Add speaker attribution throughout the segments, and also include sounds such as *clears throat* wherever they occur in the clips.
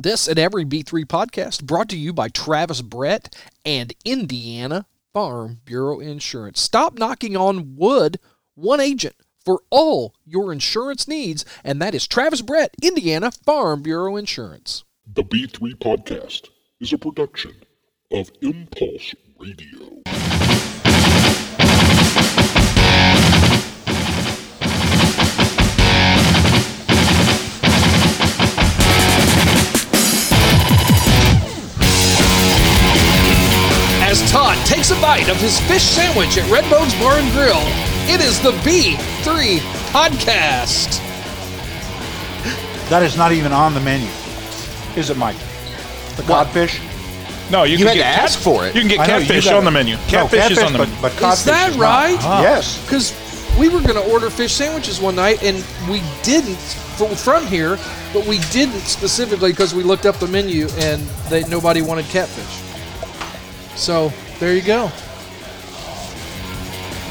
Speaker 1: This and every B3 podcast brought to you by Travis Brett and Indiana Farm Bureau Insurance. Stop knocking on wood, one agent for all your insurance needs, and that is Travis Brett, Indiana Farm Bureau Insurance.
Speaker 2: The B3 Podcast is a production of Impulse Radio.
Speaker 1: As Todd takes a bite of his fish sandwich at Redbone's Bar and Grill, it is the B3 Podcast.
Speaker 3: That is not even on the menu, is it, Mike? The codfish.
Speaker 4: No, you,
Speaker 5: You
Speaker 4: can
Speaker 5: had
Speaker 4: get
Speaker 5: to ask for it.
Speaker 4: You can get
Speaker 3: I know, you
Speaker 4: catfish
Speaker 3: gotta-
Speaker 4: on the menu.
Speaker 3: No,
Speaker 4: Catfish, is on the
Speaker 3: but,
Speaker 4: menu.
Speaker 3: but
Speaker 1: Is
Speaker 3: codfish
Speaker 1: that
Speaker 3: not.
Speaker 1: right?
Speaker 3: Yes.
Speaker 1: Because we were going to order fish sandwiches one night and we didn't from, from here, but we didn't specifically because we looked up the menu and they, nobody wanted catfish. So there you go.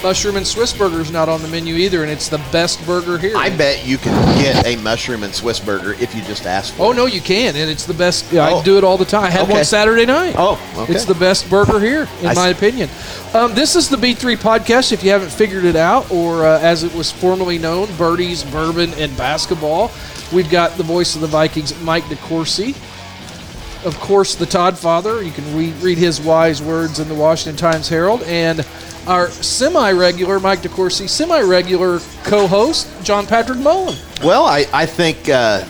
Speaker 1: Mushroom and Swiss burger is not on the menu either, and it's the best burger here.
Speaker 5: I bet you can get a mushroom and Swiss burger if you just ask for
Speaker 1: Oh
Speaker 5: it.
Speaker 1: no, you can, and it's the best. Yeah, I
Speaker 5: Oh.
Speaker 1: do it all the time. I had one Saturday night.
Speaker 5: Oh, okay.
Speaker 1: it's the best burger here, in
Speaker 5: I
Speaker 1: my
Speaker 5: s-
Speaker 1: opinion. Um, this is the B3 podcast. If you haven't figured it out, or uh, as it was formerly known, Birdies, Bourbon, and Basketball. We've got the voice of the Vikings, Mike DeCourcy. Of course, the Todd Father. You can re- read his wise words in the Washington Times Herald, and our semi-regular Mike DeCourcy, semi-regular co-host John Patrick Mullen.
Speaker 5: Well, I, I think uh,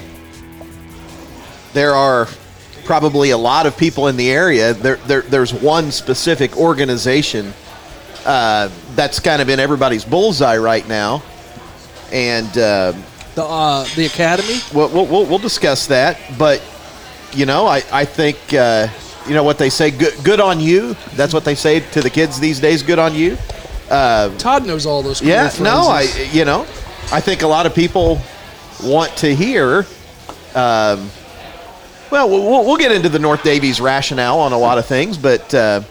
Speaker 5: there are probably a lot of people in the area. There, there There's one specific organization uh, that's kind of in everybody's bullseye right now. And uh,
Speaker 1: The uh, the Academy.
Speaker 5: we'll, we'll we'll discuss that. But, you know, I, I think, uh, you know what they say, good, good on you. That's what they say to the kids these days, good on you.
Speaker 1: Todd knows all those.
Speaker 5: Yeah, no, I you know, I think a lot of people want to hear. Um, well, we'll we'll get into the North Daviess rationale on a lot of things, but uh,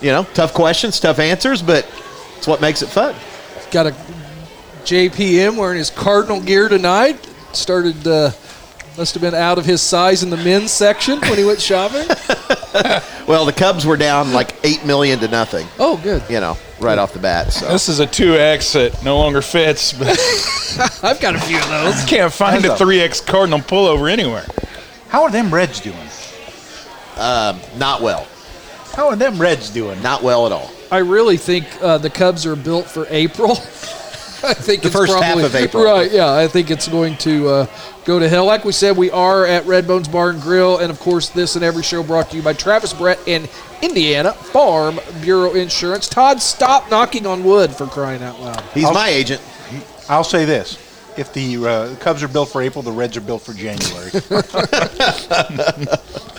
Speaker 5: you know, tough questions, tough answers, but it's what makes it fun.
Speaker 1: got a JPM wearing his Cardinal gear tonight. Started, uh, must have been out of his size in the men's section when he went shopping. *laughs*
Speaker 5: Well, the Cubs were down like eight million to nothing,
Speaker 1: Oh, good.
Speaker 5: you know, right off the bat. So
Speaker 4: This is a 2X that no longer fits, but *laughs*
Speaker 1: I've got a few of those. *laughs*
Speaker 4: can't find a
Speaker 3: That's a-
Speaker 4: 3X Cardinal pullover anywhere.
Speaker 3: How are them Reds doing?
Speaker 5: not well,
Speaker 3: How are them Reds doing?
Speaker 5: not well at all.
Speaker 1: I really think uh, the Cubs are built for April. I think
Speaker 5: The
Speaker 1: it's
Speaker 5: first half
Speaker 1: probably,
Speaker 5: of April.
Speaker 1: Right? Yeah, I think it's going to uh, go to hell. Like we said, we are at Redbones Bar and Grill, and of course, this and every show brought to you by Travis Brett and Indiana Farm Bureau Insurance. Todd, stop knocking on wood for crying out loud.
Speaker 5: He's my agent.
Speaker 3: I'll say this: if the uh, Cubs are built for April, the Reds are built for January. *laughs*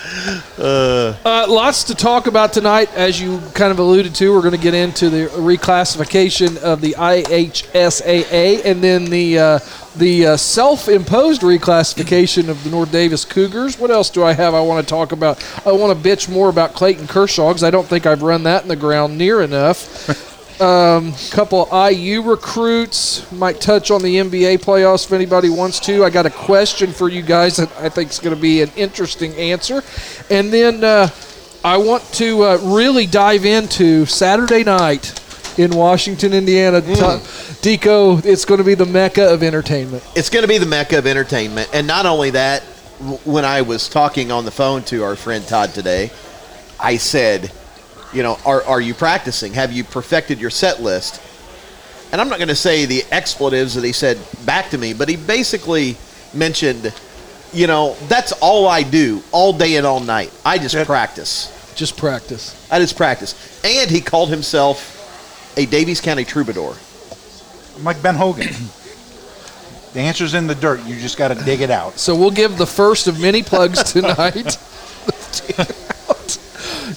Speaker 1: Uh, lots to talk about tonight, as you kind of alluded to. We're going to get into the reclassification of the IHSAA, and then the uh, the uh, self-imposed reclassification of the North Daviess Cougars. What else do I have? I want to talk about. I want to bitch more about Clayton Kershaw because I don't think I've run that in the ground near enough. *laughs* Um, couple IU recruits might touch on the NBA playoffs if anybody wants to. I got a question for you guys that I think is going to be an interesting answer, and then uh, I want to uh, really dive into Saturday night in Washington, Indiana.
Speaker 5: Mm.
Speaker 1: Deco, it's going to be the mecca of entertainment.
Speaker 5: it's going to be the mecca of entertainment. And not only that, when I was talking on the phone to our friend Todd today, I said, you know, are, are you practicing? Have you perfected your set list? And I'm not going to say the expletives that he said back to me, but he basically mentioned, you know, that's all I do all day and all night. I just
Speaker 3: That-
Speaker 5: practice.
Speaker 1: Just practice.
Speaker 5: I just practice. And he called himself a Daviess County troubadour.
Speaker 3: I'm like Ben Hogan. *clears throat* The answer's in the dirt. You just got to dig it out.
Speaker 1: So we'll give the first of many plugs tonight. *laughs* *laughs* *laughs*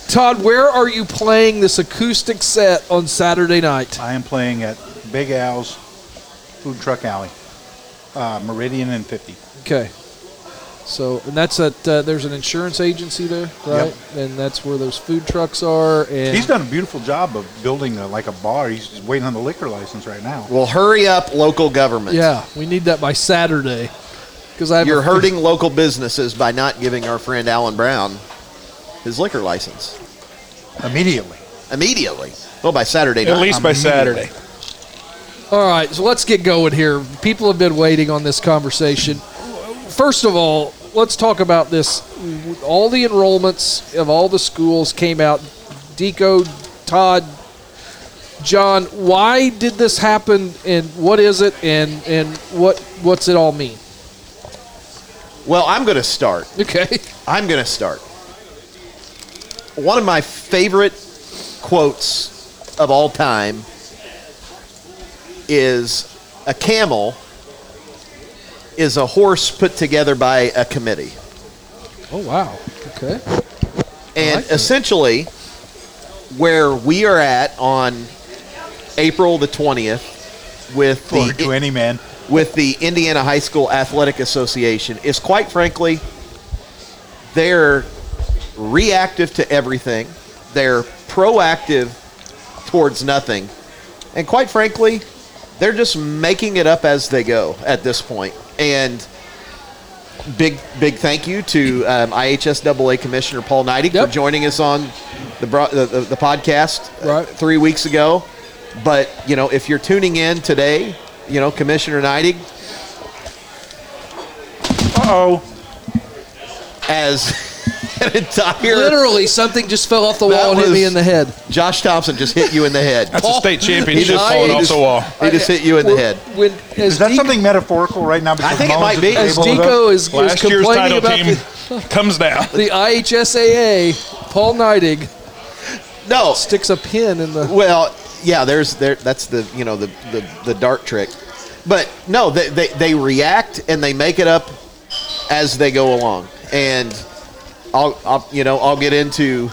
Speaker 1: Todd, where are you playing this acoustic set on Saturday night?
Speaker 3: I am playing at Big Al's Food Truck Alley, uh, Meridian and 50.
Speaker 1: Okay. So, and that's at, uh, there's an insurance agency there, right? Yep. And that's where those food trucks are. And
Speaker 3: He's done a beautiful job of building a, like a bar. He's just waiting on the liquor license right now.
Speaker 5: Well, hurry up, local government.
Speaker 1: Yeah, we need that by Saturday. 'Cause I
Speaker 5: you're
Speaker 1: a-
Speaker 5: hurting local businesses by not giving our friend Alan Brown his liquor license
Speaker 3: Immediately.
Speaker 5: immediately. Well, by Saturday night.
Speaker 4: At least by Saturday.
Speaker 1: All right, so let's get going here. People have been waiting on this conversation. First of all, let's talk about this. All the enrollments of all the schools came out. Deco, Todd, John, why did this happen, and what is it, and and what what's it all mean?
Speaker 5: Well, I'm going to start.
Speaker 1: Okay.
Speaker 5: I'm going to start. One of my favorite quotes of all time is a camel is a horse put together by a committee.
Speaker 1: Oh wow. Okay.
Speaker 5: And
Speaker 1: like that.
Speaker 5: essentially, where we are at on April the 20th with
Speaker 3: For,
Speaker 5: the,
Speaker 3: any man.
Speaker 5: with the Indiana High School Athletic Association is quite frankly, they're reactive to everything. They're proactive towards nothing. And quite frankly, they're just making it up as they go at this point. And big, big thank you to um, IHSAA Commissioner Paul Neidig
Speaker 1: Yep.
Speaker 5: for joining us on the, bro- the, the, the podcast uh,
Speaker 1: Right.
Speaker 5: three weeks ago. But, you know, if you're tuning in today, you know, Commissioner Neidig,
Speaker 3: Uh-oh.
Speaker 5: as *laughs* an entire
Speaker 1: Literally, something just fell off the wall and hit me in the head.
Speaker 5: Josh Thompson just hit you in the head. *laughs*
Speaker 4: That's a state
Speaker 5: He
Speaker 4: championship
Speaker 5: just-
Speaker 4: falling
Speaker 5: he
Speaker 4: off the wall.
Speaker 5: He just hit you in the head.
Speaker 1: When, as
Speaker 3: Is that
Speaker 1: Deco-
Speaker 3: something metaphorical right now? Because
Speaker 5: I think it
Speaker 3: Mullins
Speaker 5: might be.
Speaker 1: As
Speaker 3: able to-
Speaker 1: Deco is, is
Speaker 4: Last year's
Speaker 1: complaining
Speaker 4: title
Speaker 1: about
Speaker 4: team
Speaker 1: the,
Speaker 4: comes down.
Speaker 1: the IHSAA, Paul Neidig
Speaker 5: No,
Speaker 1: sticks a pin in the.
Speaker 5: Well, yeah, there's there. That's the you know the the, the dart trick, but no, they, they they react and they make it up as they go along, and I'll, I'll you know I'll get into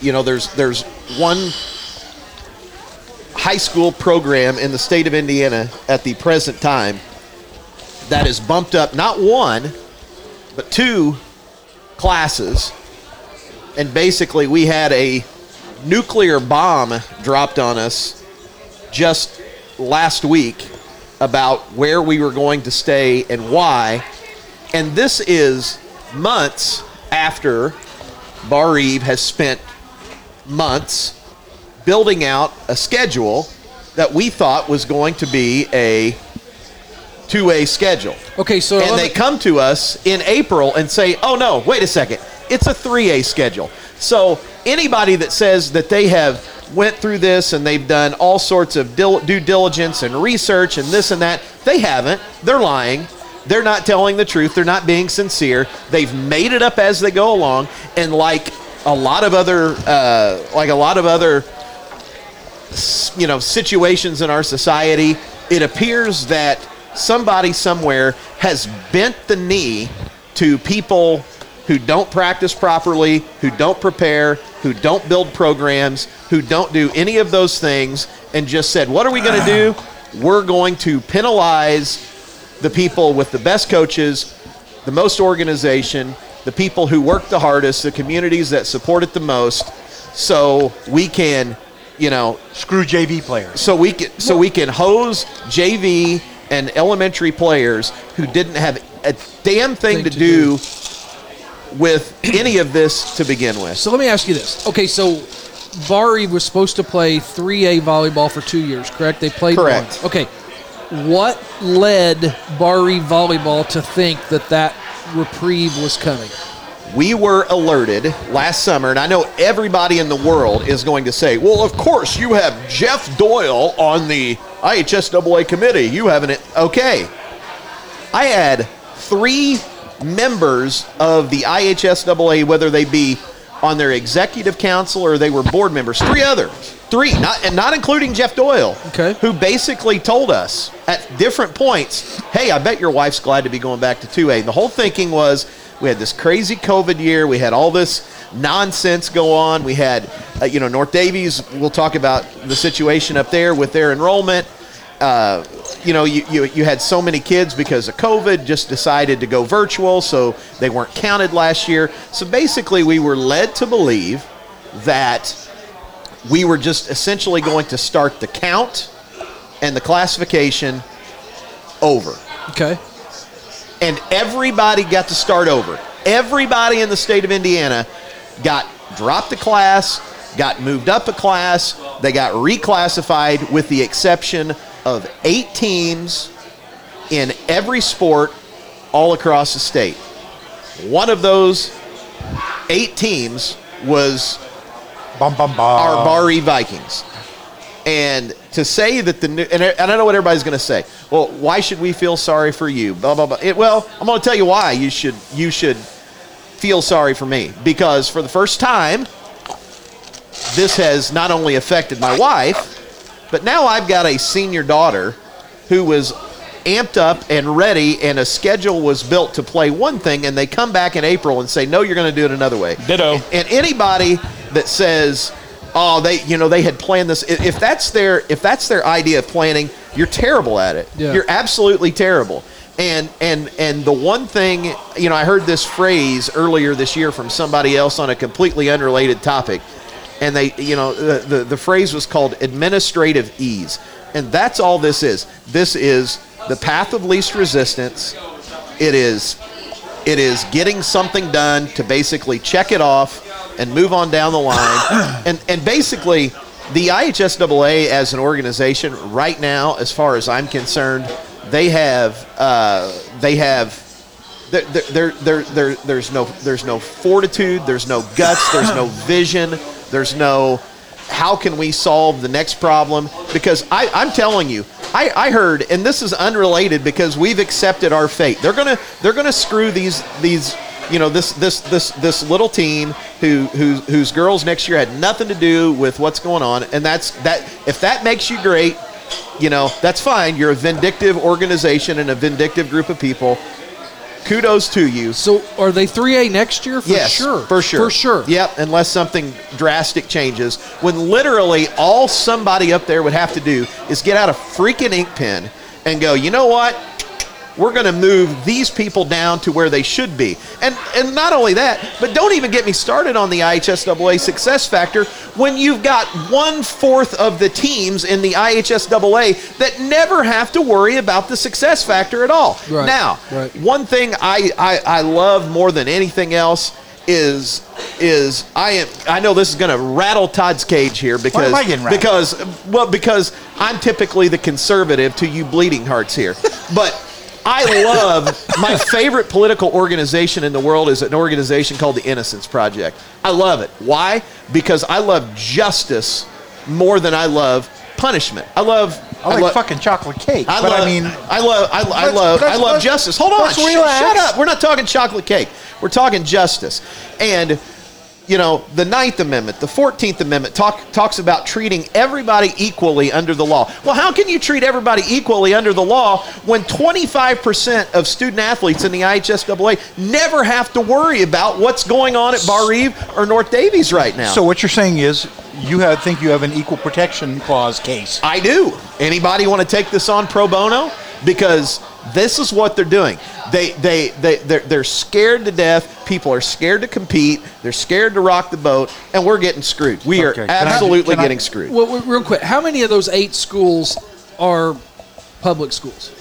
Speaker 5: you know there's there's one high school program in the state of Indiana at the present time that is bumped up not one but two classes and basically we had a nuclear bomb dropped on us just last week about where we were going to stay and why. And this is months after Barr-Reeve has spent months building out a schedule that we thought was going to be a 2A schedule.
Speaker 1: Okay, so
Speaker 5: And they come to us in April and say, "Oh no, wait a second. It's a 3A schedule." So anybody that says that they have went through this and they've done all sorts of dil- due diligence and research and this and that, they haven't. They're lying. They're not telling the truth. They're not being sincere. They've made it up as they go along, and like a lot of other, uh, like a lot of other you know situations in our society it appears that somebody somewhere has bent the knee to people who don't practice properly who don't prepare who don't build programs who don't do any of those things and just said what are we going to do we're going to penalize the people with the best coaches the most organization the people who work the hardest the communities that support it the most so we can you know
Speaker 3: Screw JV players.
Speaker 5: so we can so we can hose JV and elementary players who didn't have a damn thing,
Speaker 1: Thing
Speaker 5: to,
Speaker 1: to
Speaker 5: do, with any of this to begin with.
Speaker 1: So let me ask you this. Okay, so Barr-Reeve was supposed to play 3A volleyball for two years, correct? They played
Speaker 5: Correct.
Speaker 1: one. Okay. What led Barr-Reeve volleyball to think that that reprieve was coming?
Speaker 5: We were alerted last summer, and I know everybody in the world is going to say, "Well, of course you have Jeff Doyle on the IHSAA committee. You haven't it okay." I had three members of the IHSAA, whether they be on their executive council or they were board members, three others, three, not and not including Jeff Doyle,
Speaker 1: Okay.
Speaker 5: who basically told us at different points, "Hey, I bet your wife's glad to be going back to 2A." The whole thinking was we had this crazy COVID year, we had all this nonsense go on, we had, uh, you know, North Daviess. We'll talk about the situation up there with their enrollment uh, you know, you, you, you had so many kids because of COVID just decided to go virtual, so they weren't counted last year. So basically, we were led to believe that we were just essentially going to start the count and the classification over.
Speaker 1: Okay.
Speaker 5: and everybody got to start over. Everybody in the state of Indiana got dropped a class, got moved up a class, they got reclassified with the exception of eight teams in every sport all across the state. One of those eight teams was
Speaker 3: Bum bum bum.
Speaker 5: our Bar E Vikings. And to say that the new, and I and I know what everybody's going to say. Well, why should we feel sorry for you? Blah blah blah. It, well, I'm going to tell you why you should you should feel sorry for me because for the first time, this has not only affected my wife, but now I've got a senior daughter who was amped up and ready, and a schedule was built to play one thing, and they come back in April and say, "No, you're going to do it another way."
Speaker 4: Ditto.
Speaker 5: And anybody that says, "Oh, they, you know, they had planned this," if that's their if that's their idea of planning, you're terrible at it.
Speaker 1: Yeah.
Speaker 5: You're absolutely terrible. And and and the one thing, you know, I heard this phrase earlier this year from somebody else on a completely unrelated topic, and they, you know, the the, the phrase was called administrative ease, and that's all this is. This is the path of least resistance. It is it is getting something done to basically check it off and move on down the line. *coughs* and and basically, the IHSAA as an organization right now, as far as I'm concerned, they have uh, they have there, there, there, there, there's no there's no fortitude, there's no guts, there's no *coughs* vision, there's no how can we solve the next problem? Because I, I'm telling you, I, I heard, and this is unrelated because we've accepted our fate. They're gonna they're gonna screw these these you know this this this this little team who who whose girls next year had nothing to do with what's going on, and that's that. If that makes you great, you know that's fine. You're a vindictive organization and a vindictive group of people. Kudos to you.
Speaker 1: So are they 3A next year? For
Speaker 5: yes,
Speaker 1: sure.
Speaker 5: for sure,
Speaker 1: For sure.
Speaker 5: Yep, unless something drastic changes. When literally all somebody up there would have to do is get out a freaking ink pen and go, you know what? We're going to move these people down to where they should be. And and not only that, but don't even get me started on the IHSAA success factor when you've got one fourth of the teams in the IHSAA that never have to worry about the success factor at all.
Speaker 1: Right,
Speaker 5: Now,
Speaker 1: right.
Speaker 5: one thing I, I, I love more than anything else is is I am I know this is going to rattle Todd's cage here because
Speaker 3: am I getting
Speaker 5: because well because I'm typically the conservative to you bleeding hearts here, *laughs* but. I love my favorite political organization in the world is an organization called the Innocence Project. I love it. Why? Because I love justice more than I love punishment. I love
Speaker 3: I like
Speaker 5: love,
Speaker 3: fucking chocolate cake.
Speaker 5: I
Speaker 3: but
Speaker 5: love,
Speaker 3: I mean,
Speaker 5: I love, I, I love, I love justice. Hold on, sh-
Speaker 3: relax.
Speaker 5: shut up. We're not talking chocolate cake. We're talking justice. And you know, the Ninth Amendment, the Fourteenth Amendment talk, talks about treating everybody equally under the law. Well, how can you treat everybody equally under the law when 25% of student athletes in the IHSAA never have to worry about what's going on at Barr-Reeve or North Daviess right now?
Speaker 3: so what you're saying is you have, think you have an equal protection clause case.
Speaker 5: I do. Anybody want to take this on pro bono? Because this is what they're doing. They they they they're, they're scared to death. People are scared to compete. They're scared to rock the boat, and we're getting screwed. We
Speaker 3: Okay.
Speaker 5: are
Speaker 3: Can I-
Speaker 5: absolutely
Speaker 3: can I-
Speaker 5: getting screwed.
Speaker 1: Well, well, real quick, how many of those eight schools are public schools?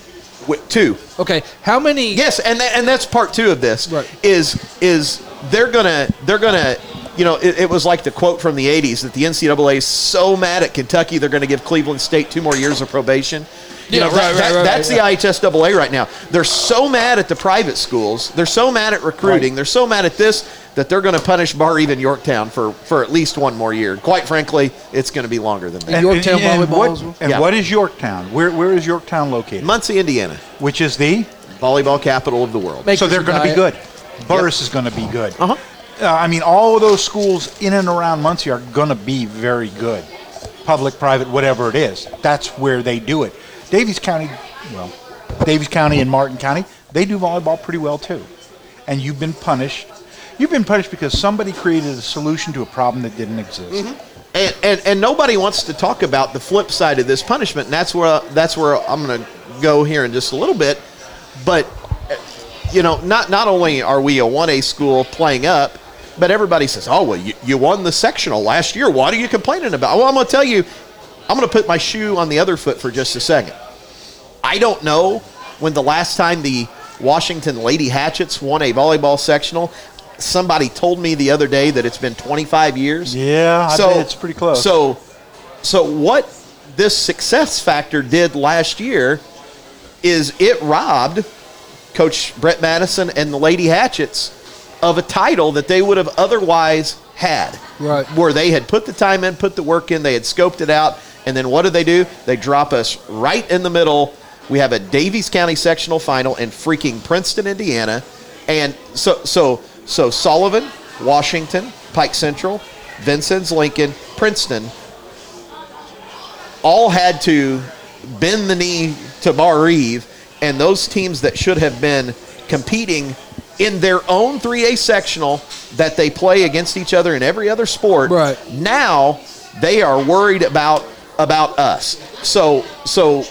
Speaker 5: With two.
Speaker 1: Okay, how many?
Speaker 5: Yes, and that, and that's part two of this.
Speaker 1: Right.
Speaker 5: Is is they're gonna they're gonna you know it, it was like the quote from the '80s that the NCAA is so mad at Kentucky they're going to give Cleveland State two more years of probation. You
Speaker 1: Yeah,
Speaker 5: know,
Speaker 1: right,
Speaker 5: that-
Speaker 1: right,
Speaker 5: that-
Speaker 1: right,
Speaker 5: that's
Speaker 1: right,
Speaker 5: the IHSAA right now. They're so mad at the private schools. They're so mad at recruiting. They're so mad at this that they're going to punish Bar Even Yorktown for for at least one more year. Quite frankly, it's going to be longer than that.
Speaker 1: Yorktown
Speaker 3: and
Speaker 1: volleyball
Speaker 3: what, and
Speaker 5: Yeah.
Speaker 3: what is Yorktown? Where where is Yorktown located?
Speaker 5: Muncie, Indiana,
Speaker 3: Which is the
Speaker 5: volleyball capital of the world.
Speaker 1: Make
Speaker 3: so they're going to be good. Burris is going to be good.
Speaker 5: Uh-huh.
Speaker 3: Uh, I mean, all of those schools in and around Muncie are going to be very good. Public, private, whatever it is. That's where they do it. Daviess County, well, Daviess County and Martin County, they do volleyball pretty well too. And you've been punished. You've been punished because somebody created a solution to a problem that didn't exist.
Speaker 5: Mm-hmm. And, and and nobody wants to talk about the flip side of this punishment, and that's where that's where I'm going to go here in just a little bit. But uh, you know, not not only are we a one A school playing up, but everybody says, "Oh well, you, you won the sectional last year. What are you complaining about?" Well, I'm going to tell you, I'm going to put my shoe on the other foot for just a second. I don't know when the last time the Washington Lady Hatchets won a volleyball sectional. Somebody told me the other day that it's been 25 years.
Speaker 3: Yeah, I bet it's pretty close.
Speaker 5: So, so what this success factor did last year is it robbed Coach Brett Madison and the Lady Hatchets of a title that they would have otherwise had.
Speaker 1: Right.
Speaker 5: Where they had put the time in, put the work in, they had scoped it out, and then what do they do? They drop us right in the middle. We have a Daviess County sectional final in freaking Princeton, Indiana. And so so so Sullivan, Washington, Pike Central, Vincennes, Lincoln, Princeton all had to bend the knee to Barr-Reeve, and those teams that should have been competing in their own 3A sectional that they play against each other in every other sport.
Speaker 1: Right.
Speaker 5: Now they are worried about about us. So so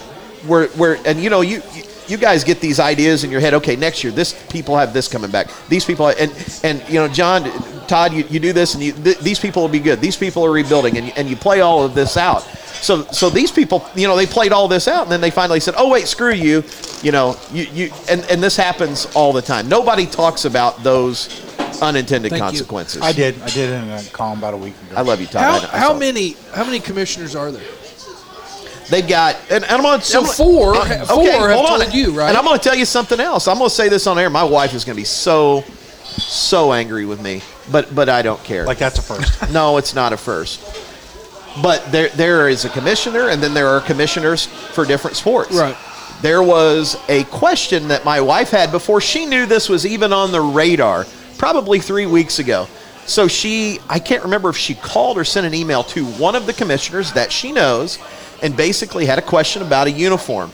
Speaker 5: we're we're and you know you you guys get these ideas in your head. Okay, next year this people have this coming back. These people and and you know John Todd, you, you do this and you, th- these people will be good. These people are rebuilding and you, and you play all of this out. So so these people, you know, they played all this out and then they finally said, "Oh wait, screw you." You know, you you and and this happens all the time. Nobody talks about those unintended
Speaker 1: Thank you.
Speaker 5: consequences.
Speaker 3: I did. I did in a column about a week ago.
Speaker 5: I love you, Todd.
Speaker 1: How,
Speaker 5: I know- I
Speaker 1: how many how many commissioners are there?
Speaker 5: They've got, and, and I'm going to.
Speaker 1: So four- four have told you, right?
Speaker 5: And I'm going to tell you something else. I'm going to say this on air. My wife is going to be so, so angry with me, but but I don't care.
Speaker 3: like that's a first. *laughs*
Speaker 5: no, it's not a first. But there there is a commissioner, and then there are commissioners for different sports.
Speaker 1: Right.
Speaker 5: There was a question that my wife had before she knew this was even on the radar, probably three weeks ago. So she, I can't remember if she called or sent an email to one of the commissioners that she knows, and basically had a question about a uniform.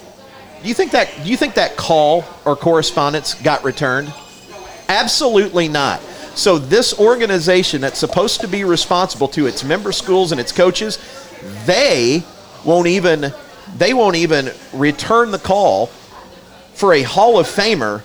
Speaker 5: Do you think that? Do you think that call or correspondence got returned? Absolutely not. So this organization that's supposed to be responsible to its member schools and its coaches, they won't even they won't even return the call for a Hall of Famer,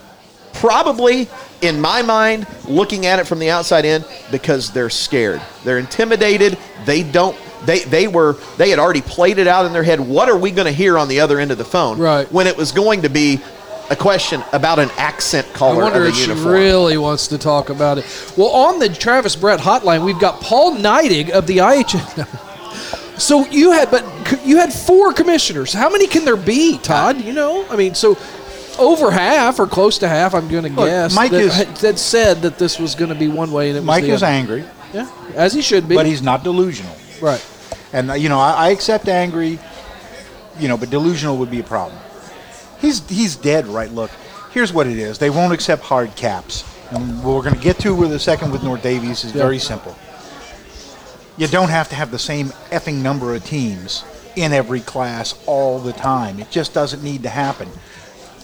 Speaker 5: probably in my mind, looking at it from the outside in, because they're scared. They're intimidated. They don't they they were they had already played it out in their head. What are we going to hear on the other end of the phone?
Speaker 1: Right.
Speaker 5: When it was going to be a question about an accent
Speaker 1: I
Speaker 5: color
Speaker 1: wonder
Speaker 5: of
Speaker 1: if
Speaker 5: a
Speaker 1: she
Speaker 5: uniform.
Speaker 1: really wants to talk about it. Well, on the Travis Brett hotline, we've got Paul Neidig of the IHS. *laughs* so you had, but you had four commissioners. How many can there be, Todd? You know, I mean, so over half or close to half, I'm going to guess.
Speaker 3: Mike
Speaker 1: that,
Speaker 3: is-
Speaker 1: that said that this was going to be one way, and it was
Speaker 3: Mike is
Speaker 1: other.
Speaker 3: angry,
Speaker 1: Yeah, as he should be.
Speaker 3: but he's not delusional.
Speaker 1: right.
Speaker 3: And uh, you know, I, I accept angry, you know, but delusional would be a problem. He's he's dead, right? Look, here's what it is. They won't accept hard caps. And what we're going to get to with the second with North Daviess is
Speaker 1: Yeah.
Speaker 3: very simple. You don't have to have the same effing number of teams in every class all the time. It just doesn't need to happen.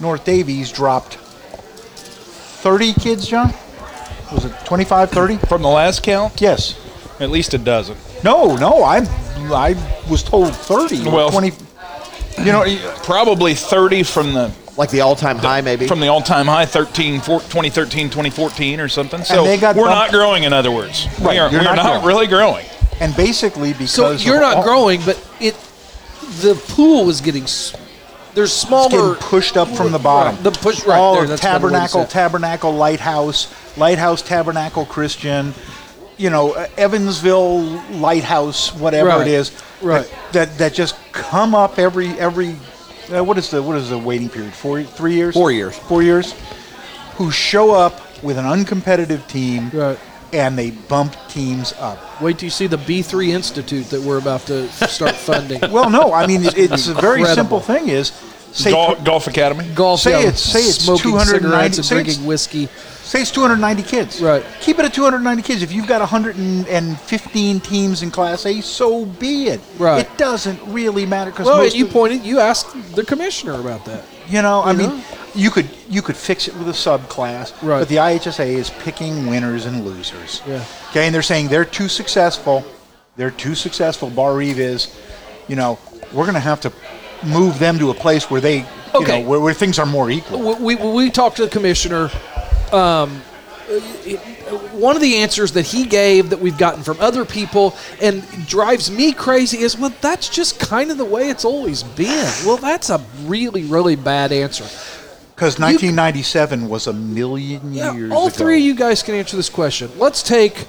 Speaker 3: North Daviess dropped 30 kids, John? Was it 25, 30?
Speaker 4: From the last count,
Speaker 3: Yes.
Speaker 4: at least a dozen.
Speaker 3: No, no, I I was told 30
Speaker 4: Well-
Speaker 3: 20. You know,
Speaker 4: Probably 30 from the
Speaker 5: like the all-time high, maybe.
Speaker 4: from the all-time high 13 four- 2013 2014 or something so
Speaker 3: they got
Speaker 4: we're
Speaker 3: bumped-
Speaker 4: not growing in other words
Speaker 3: Right,
Speaker 4: we are,
Speaker 3: you're
Speaker 4: we're
Speaker 3: not
Speaker 4: not,
Speaker 3: growing.
Speaker 4: really growing
Speaker 3: and basically because
Speaker 1: So you're
Speaker 3: of
Speaker 1: not
Speaker 3: all-
Speaker 1: growing, but it the pool was getting. s- There's smaller.
Speaker 3: pushed up from the bottom.
Speaker 1: Right, the push right
Speaker 3: all
Speaker 1: there.
Speaker 3: of
Speaker 1: That's what I would've
Speaker 3: Tabernacle. Tabernacle Lighthouse, Lighthouse Tabernacle Christian, you know, uh, Evansville Lighthouse, whatever
Speaker 1: Right,
Speaker 3: it is,
Speaker 1: right.
Speaker 3: That, that that just come up every every. Uh, what is the what is the waiting period? Four, three years?
Speaker 5: Four years.
Speaker 3: Four years. Who show up with an uncompetitive team,
Speaker 1: Right.
Speaker 3: and they bump teams up.
Speaker 1: Wait till you see the B3 Institute that we're about to start funding. *laughs*
Speaker 3: Well, no, I mean it, it's a very simple thing. Is say
Speaker 4: golf, golf academy
Speaker 1: Golf,
Speaker 3: say
Speaker 1: yeah,
Speaker 3: it's- say it's 290
Speaker 1: cigarettes and
Speaker 3: say it's-
Speaker 1: whiskey.
Speaker 3: say it's 290 kids.
Speaker 1: Right.
Speaker 3: Keep it at 290 kids. If you've got 115 teams in Class A, so be it.
Speaker 1: Right.
Speaker 3: It doesn't really matter because
Speaker 1: Well, you pointed, you asked the commissioner about that.
Speaker 3: you know, I
Speaker 1: you
Speaker 3: mean,
Speaker 1: know?
Speaker 3: you could you could fix it with a subclass,
Speaker 1: Right.
Speaker 3: but the IHSA is picking winners and losers.
Speaker 1: Yeah.
Speaker 3: Okay, and they're saying they're too successful. They're too successful. Barr-Reeve is, you know, we're going to have to move them to a place where they, you
Speaker 1: Okay.
Speaker 3: know, where, where things are more equal.
Speaker 1: we, we, we talked to the commissioner. Um, one of the answers that he gave that we've gotten from other people and drives me crazy is, well, that's just kind of the way it's always been. Well, that's a really, really bad answer.
Speaker 3: Because 1997 was a million years.
Speaker 1: Yeah, all
Speaker 3: ago.
Speaker 1: three of you guys can answer this question. Let's take,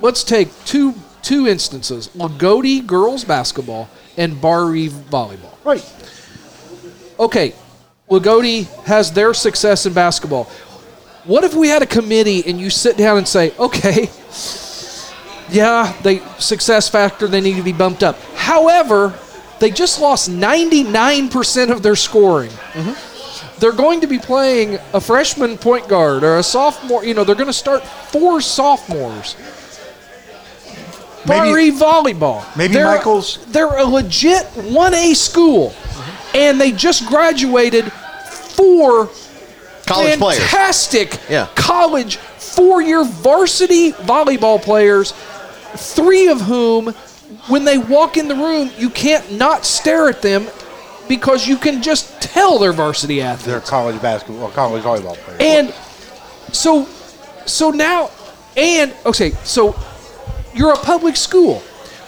Speaker 1: let's take two two instances: Loogootee girls basketball and Barr-Reeve volleyball.
Speaker 3: Right.
Speaker 1: Okay, Loogootee has their success in basketball. What if we had a committee and you sit down and say, okay, yeah, they success factor they need to be bumped up. However, they just lost 99% of their scoring. Mm-hmm. They're going to be playing a freshman point guard or a sophomore. You know, they're going to start four sophomores.
Speaker 3: Maybe-
Speaker 1: volleyball.
Speaker 3: maybe
Speaker 1: they're,
Speaker 3: Michael's-
Speaker 1: They're a legit 1A school, and they just graduated four
Speaker 5: College players.
Speaker 1: fantastic
Speaker 5: Yeah.
Speaker 1: college four-year varsity volleyball players, three of whom, when they walk in the room, you can't not stare at them because you can just tell they're varsity athletes.
Speaker 3: They're college basketball, college volleyball players.
Speaker 1: And so, so now, and okay, so you're a public school.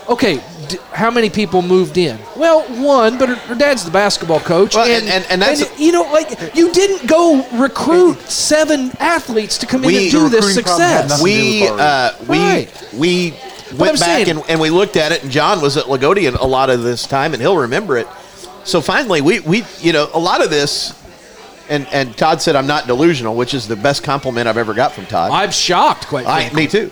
Speaker 1: Okay, d- how many people moved in? Well, one, but her, her dad's the basketball coach,
Speaker 5: Well, and- and- and that's-
Speaker 1: you know, like you didn't go recruit seven athletes to come in and do this
Speaker 3: recruiting problem had
Speaker 1: success.
Speaker 5: we
Speaker 3: do
Speaker 5: uh, we
Speaker 1: Right.
Speaker 5: we went back
Speaker 1: saying-
Speaker 5: and, and we looked at it and John was at Lagodian a lot of this time and he'll remember it. So finally we we you know a lot of this and and Todd said I'm not delusional, which is the best compliment I've ever got from Todd.
Speaker 1: I'm shocked, quite
Speaker 5: I, me too.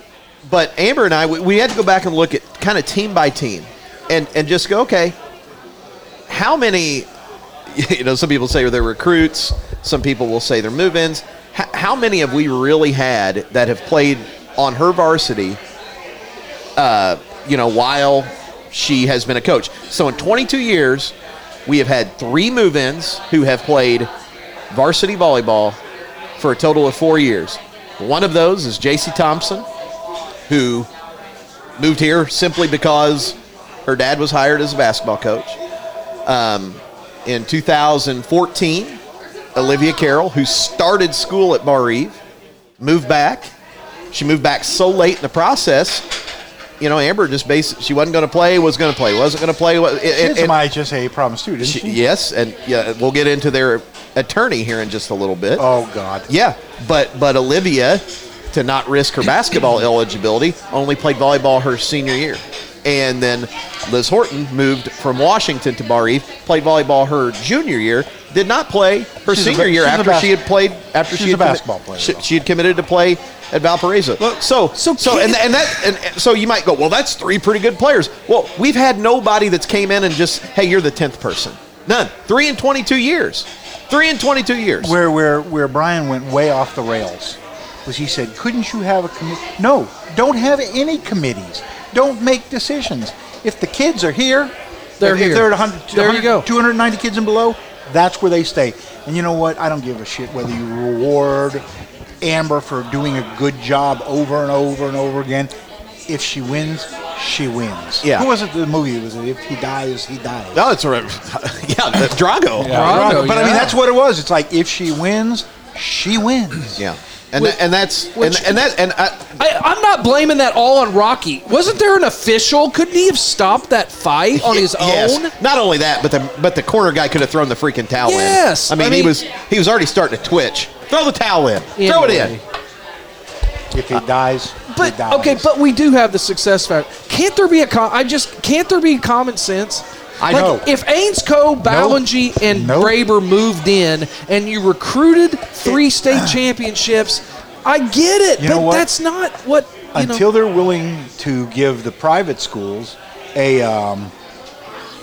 Speaker 5: But Amber and I, we, we had to go back and look at kind of team by team, and and just go, okay, how many? *laughs* You know, some people say they're recruits. Some people will say they're move-ins. How, how many have we really had that have played on her varsity? Uh, you know, while she has been a coach. So in 22 years, we have had three move-ins who have played varsity volleyball for a total of four years. One of those is J.C. Thompson, who moved here simply because her dad was hired as a basketball coach. Um, in 2014, Olivia Carroll, who started school at Barr-Reeve, moved back. She moved back so late in the process. You know, Amber just basically she wasn't going to play, was going to play, wasn't going to play. wa-
Speaker 3: she had
Speaker 5: and-
Speaker 3: some
Speaker 5: and-
Speaker 3: IHSA problems too, didn't
Speaker 5: she-
Speaker 3: she?
Speaker 5: yes, and yeah, we'll get into their attorney here in just a little bit.
Speaker 3: Oh God.
Speaker 5: Yeah, but but Olivia, to not risk her basketball eligibility, only played volleyball her senior year, and then Liz Horton moved from Washington to Barr-Reeve, played volleyball her junior year, did not play her
Speaker 3: She's
Speaker 5: senior
Speaker 3: ba-
Speaker 5: year after she had played after
Speaker 3: she's
Speaker 5: she had
Speaker 3: a basketball player,
Speaker 5: She, she had committed to play at Valparaiso. so
Speaker 1: so
Speaker 5: so and, and that and and so you might go, well, that's three pretty good players. Well, we've had nobody that's came in and just, hey, you're the tenth person. None. Three in twenty-two years. Three in twenty-two years.
Speaker 3: Where where where Brian went way off the rails was he said, couldn't you have a committee? No, don't have any committees. Don't make decisions. If the kids are here,
Speaker 1: They're
Speaker 3: if,
Speaker 1: here.
Speaker 3: If they're at 100,
Speaker 1: There you go.
Speaker 3: 290 kids and below, that's where they stay. And you know what? I don't give a shit whether you reward Amber for doing a good job over and over and over again. If she wins, she wins.
Speaker 5: Yeah.
Speaker 3: Who was it? The movie was it? If he dies, he dies.
Speaker 5: No, it's right. *laughs* yeah, Drago.
Speaker 3: Yeah,
Speaker 1: Drago,
Speaker 3: but I mean, that's what it was. It's like if she wins, she wins.
Speaker 5: Yeah, and
Speaker 1: Which-
Speaker 5: that, and that's
Speaker 1: which-
Speaker 5: and, and that and I,
Speaker 1: I, I'm not blaming that all on Rocky. Wasn't there an official? Couldn't he have stopped that fight on his
Speaker 5: yes.
Speaker 1: own?
Speaker 5: Not only that, but the but the corner guy could have thrown the freaking towel
Speaker 1: Yes,
Speaker 5: in. I mean,
Speaker 1: I
Speaker 5: he was he was already starting to twitch. Throw the towel in. Throw it in.
Speaker 3: If he dies,
Speaker 1: But
Speaker 3: he dies.
Speaker 1: okay, but we do have the success factor. Can't there be a com- I just can't there be common sense?
Speaker 3: I
Speaker 1: like,
Speaker 3: know.
Speaker 1: If Ainsco, Ballingy, and
Speaker 3: Nope.
Speaker 1: Braber moved in, and you recruited three state championships, I get it.
Speaker 3: You
Speaker 1: but
Speaker 3: know what?
Speaker 1: that's not what you
Speaker 3: until
Speaker 1: know.
Speaker 3: they're willing to give the private schools a um,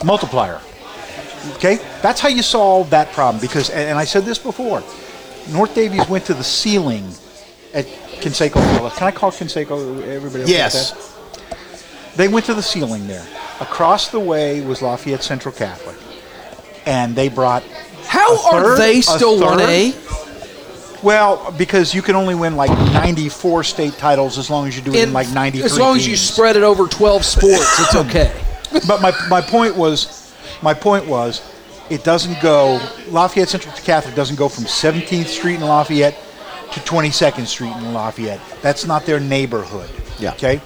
Speaker 3: multiplier. Okay, that's how you solve that problem. Because, and and I said this before, North Daviess went to the ceiling at Conseco. Can I call Conseco? Everybody else
Speaker 5: Yes.
Speaker 3: that? They went to the ceiling there. Across the way was Lafayette Central Catholic, and they brought.
Speaker 1: How
Speaker 3: a
Speaker 1: are they
Speaker 3: a
Speaker 1: still
Speaker 3: third-
Speaker 1: one A?
Speaker 3: Well, because you can only win like 94 state titles as long as you're doing like 93
Speaker 1: As long as you spread it over twelve sports, it's okay. *laughs*
Speaker 3: but my, my point was, my point was, it doesn't go. Lafayette Central Catholic doesn't go from 17th Street in Lafayette to 22nd Street in Lafayette. That's not their neighborhood.
Speaker 5: Yeah.
Speaker 3: Okay.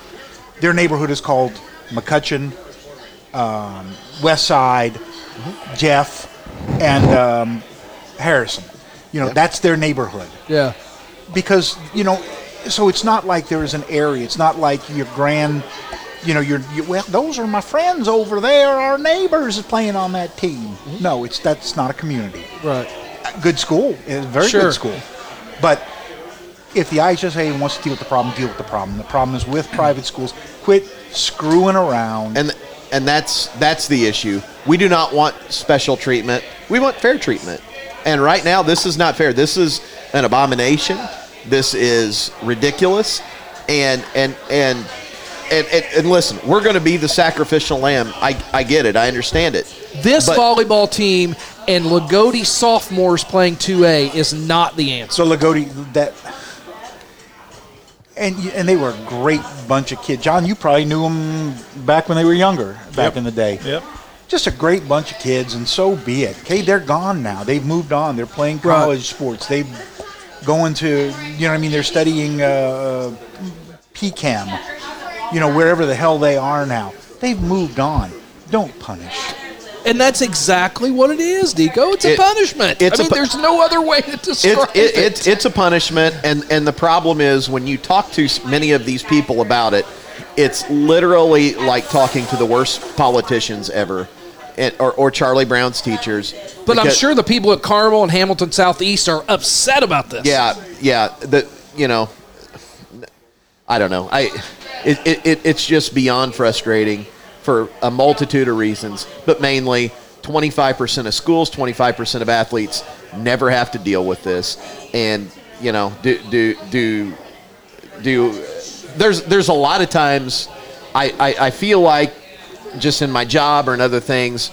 Speaker 3: Their neighborhood is called McCutcheon, um, West Side, Jeff, and um, Harrison. You know,
Speaker 5: Yep.
Speaker 3: that's their neighborhood
Speaker 1: Yeah.
Speaker 3: because you know, so it's not like there is an area. It's not like your grand, you know, your you, well, those are my friends over there. Our neighbors is playing on that team. No, it's that's not a community.
Speaker 1: Right.
Speaker 3: Good school, it's very
Speaker 1: Sure.
Speaker 3: good school, but if the IHSA wants to deal with the problem, deal with the problem. The problem is with private schools. Quit screwing around.
Speaker 5: and and that's that's the issue. We do not want special treatment. We want fair treatment. And right now, this is not fair. This is an abomination. This is ridiculous. And and and and, and, and listen, we're going to be the sacrificial lamb. I, I get it. I understand it.
Speaker 1: This
Speaker 5: But-
Speaker 1: volleyball team and Loogootee sophomores playing 2A is not the answer.
Speaker 3: So Loogootee, that, and and they were a great bunch of kids. John, you probably knew them back when they were younger, back
Speaker 4: Yep.
Speaker 3: in the day.
Speaker 4: Yep.
Speaker 3: Just a great bunch of kids, and so be it. Okay, they're gone now. They've moved on. They're playing
Speaker 1: Right.
Speaker 3: college sports. They going to, you know, what I mean, they're studying uh, PCAM. You know, wherever the hell they are now. They've moved on. Don't punish.
Speaker 1: And that's exactly what it is, Deco. It's a
Speaker 5: It-
Speaker 1: punishment.
Speaker 5: it's
Speaker 1: I mean,
Speaker 5: pu-
Speaker 1: there's no other way to describe
Speaker 5: it,
Speaker 1: it.
Speaker 5: it's it's a punishment, and and the problem is when you talk to many of these people about it, it's literally like talking to the worst politicians ever, and, or or Charlie Brown's teachers.
Speaker 1: but I'm sure the people at Carmel and Hamilton Southeast are upset about this.
Speaker 5: Yeah, yeah. The you know, I don't know. I it, it, it it's just beyond frustrating for a multitude of reasons, but mainly 25% of schools, 25% of athletes never have to deal with this, and you know, do do do do. There's there's a lot of times I, I, I feel like just in my job or in other things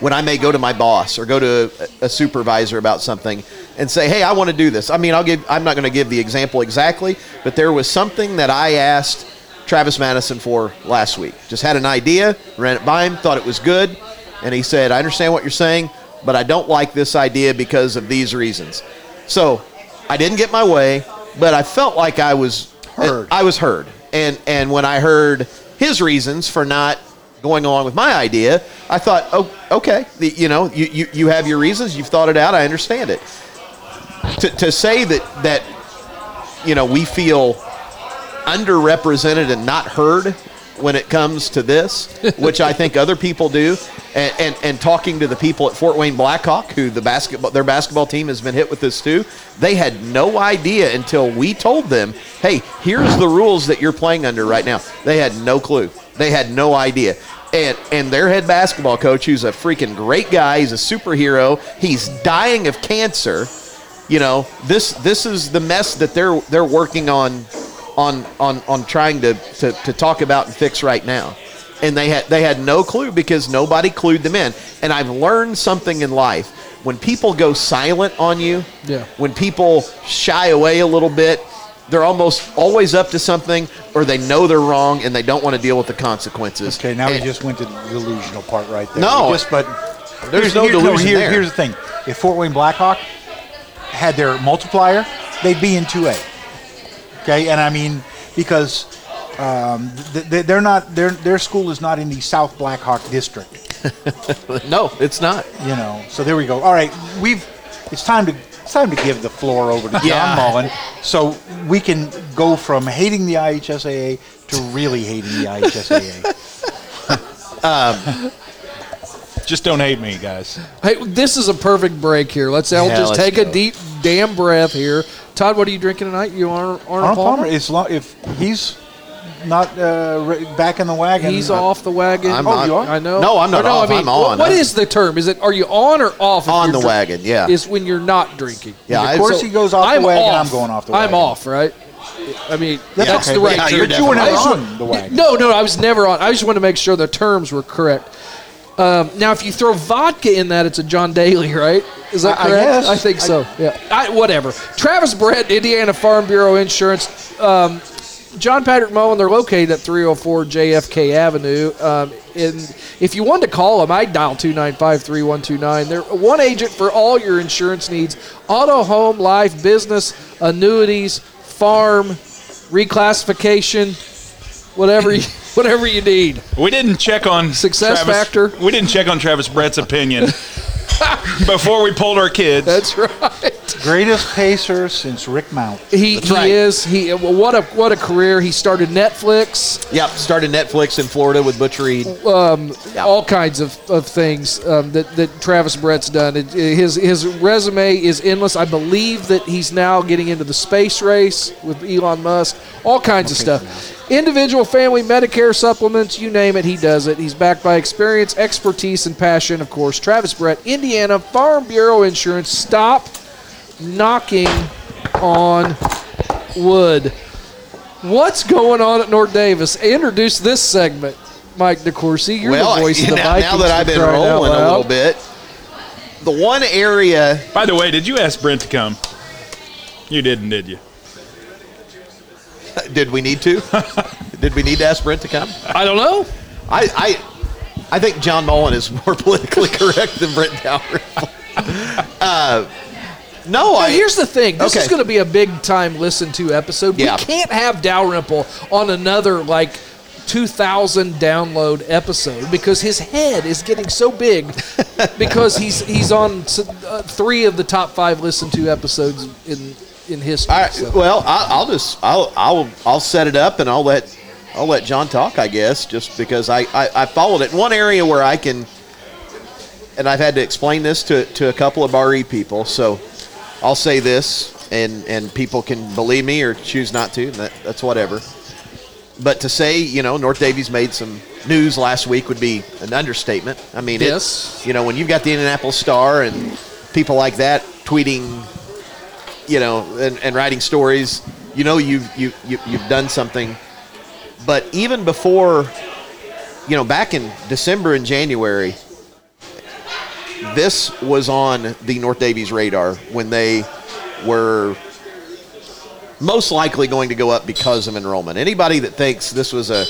Speaker 5: when I may go to my boss or go to a, supervisor about something and say, "Hey, I want to do this." I mean, I'll give. I'm not going to give the example exactly, but there was something that I asked Travis Madison for last week. Just had an idea, ran it by him, thought it was good, and he said, "I understand what you're saying, but I don't like this idea because of these reasons." So, I didn't get my way, but I felt like I was
Speaker 3: Heard.
Speaker 5: I was heard, and and when I heard his reasons for not going along with my idea, I thought, oh, okay, the, you know, you, you, you have your reasons, you've thought it out, I understand it. To, to say that that you know we feel underrepresented and not heard when it comes to this, *laughs* which I think other people do, and, and, and talking to the people at Fort Wayne Blackhawk, who the basketball their basketball team has been hit with this too, they had no idea until we told them, hey, here's the rules that you're playing under right now. They had no clue. They had no idea. And and their head basketball coach, who's a freaking great guy, he's a superhero, he's dying of cancer. You know, this this is the mess that they're they're working on on on on trying to, to, to talk about and fix right now. And they had they had no clue because nobody clued them in. And I've learned something in life. When people go silent on you,
Speaker 1: Yeah.
Speaker 5: when people shy away a little bit, they're almost always up to something or they know they're wrong and they don't want to deal with the consequences.
Speaker 3: Okay, now we just went to the delusional part right there.
Speaker 5: No.
Speaker 3: We just, but
Speaker 5: There's
Speaker 3: here's-
Speaker 5: no
Speaker 3: here-
Speaker 5: delusion
Speaker 3: here-
Speaker 5: there.
Speaker 3: Here's the thing: if Fort Wayne Blackhawk had their multiplier, they'd be in two A. Okay, and I mean because um, th- th- they're not their their school is not in the South Blackhawk district. *laughs*
Speaker 5: no, it's not.
Speaker 3: You know, so there we go. All right, we've it's time to it's time to give the floor over to John
Speaker 5: Yeah.
Speaker 3: Mullen, so we can go from hating the IHSAA to really hating the IHSAA. *laughs*
Speaker 4: Just don't hate me, guys.
Speaker 1: Hey, this is a perfect break here. Let's all
Speaker 5: Yeah,
Speaker 1: just
Speaker 5: let's
Speaker 1: take a
Speaker 5: go.
Speaker 1: deep damn breath here. Todd, what are you drinking tonight? You Arnold, Arnold,
Speaker 3: Arnold
Speaker 1: Palmer?
Speaker 3: Palmer, is lo- if he's not uh, back in the wagon,
Speaker 1: He's
Speaker 3: uh,
Speaker 1: off the wagon.
Speaker 5: I'm
Speaker 3: Oh,
Speaker 5: not-
Speaker 3: you are?
Speaker 1: I know.
Speaker 5: No, I'm not
Speaker 1: Or
Speaker 5: off.
Speaker 1: I mean,
Speaker 5: I'm on.
Speaker 1: what- what
Speaker 5: I'm-
Speaker 1: is the term? Is it are you on or off?
Speaker 5: On the
Speaker 1: dr-
Speaker 5: wagon, yeah.
Speaker 1: Is when you're not drinking.
Speaker 5: Yeah,
Speaker 3: Of
Speaker 5: I-
Speaker 3: course
Speaker 5: so
Speaker 3: he goes off
Speaker 1: I'm
Speaker 3: the wagon.
Speaker 1: off.
Speaker 3: I'm going off the
Speaker 1: I'm off, right? I mean,
Speaker 3: That's
Speaker 1: that's,
Speaker 3: okay,
Speaker 1: the right
Speaker 5: but-
Speaker 1: term.
Speaker 5: you're
Speaker 3: But you were
Speaker 5: definitely
Speaker 3: never on the wagon.
Speaker 1: No, no, I was never on. I just want to make sure the terms were correct. Um, now, if you throw vodka in that, it's a John Daly, right? Is that
Speaker 3: I- I
Speaker 1: correct?
Speaker 3: guess.
Speaker 1: think so. yeah. I, whatever. Travis Brett, Indiana Farm Bureau Insurance. Um, John Patrick Mullen, they're located at 304 JFK Avenue. Um, and if you wanted to call them, I'd dial 295 3129. They're one agent for all your insurance needs auto, home, life, business, annuities, farm, reclassification, whatever you, whatever you need.
Speaker 4: We didn't check on
Speaker 1: Success
Speaker 4: Travis-
Speaker 1: factor.
Speaker 4: We didn't check on Travis Brett's opinion *laughs* before we pulled our kids.
Speaker 1: That's right.
Speaker 3: Greatest pacer since Rick Mount.
Speaker 1: He,
Speaker 5: That's
Speaker 1: he
Speaker 5: right.
Speaker 1: is. He what a what a career. He started Netflix,
Speaker 5: Yep, started Netflix in Florida with Butch Reed. Yeah.
Speaker 1: all kinds of, of things um, that, that Travis Brett's done. It, his his resume is endless. I believe that he's now getting into the space race with Elon Musk. All kinds of stuff. Individual, family, Medicare supplements, you name it, he does it. He's backed by experience, expertise, and passion. Of course, Travis Brett, Indiana Farm Bureau Insurance. Stop knocking on wood. What's going on at North Daviess? Introduce this segment, Mike DeCourcy. You're
Speaker 5: well,
Speaker 1: the *laughs* voice of the
Speaker 5: now,
Speaker 1: Vikings.
Speaker 5: now that I've been rolling a little bit, the one area
Speaker 4: By the way, did you ask Brent to come? You didn't, did you? *laughs*
Speaker 5: did we need to? *laughs* did we need to ask Brent to come?
Speaker 1: I don't know.
Speaker 5: I, I, I think John Mullen is more politically correct than Brent Downer. uh, no,
Speaker 1: Now,
Speaker 5: I,
Speaker 1: here's the thing. This
Speaker 5: Okay.
Speaker 1: is going to be a big time listen to episode.
Speaker 5: Yeah.
Speaker 1: We can't have Dalrymple on another like 2,000 download episode because his head is getting so big *laughs* because he's he's on uh, three of the top five listened to episodes in in history.
Speaker 5: Right,
Speaker 1: so.
Speaker 5: well, I, I'll just I'll I'll I'll set it up and I'll let I'll let John talk. I guess just because I I, I followed it. One area where I can, and I've had to explain this to to a couple of RE people. So I'll say this, and and people can believe me or choose not to. That, that's whatever. But to say, you know, North Daviess made some news last week would be an understatement. I mean,
Speaker 1: Yes.
Speaker 5: you know, when you've got the Indianapolis Star and people like that tweeting you know, and, and writing stories, you know, you've you, you you've done something. But even before, you know, back in December and January, this was on the North Daviess radar when they were most likely going to go up because of enrollment. Anybody that thinks this was a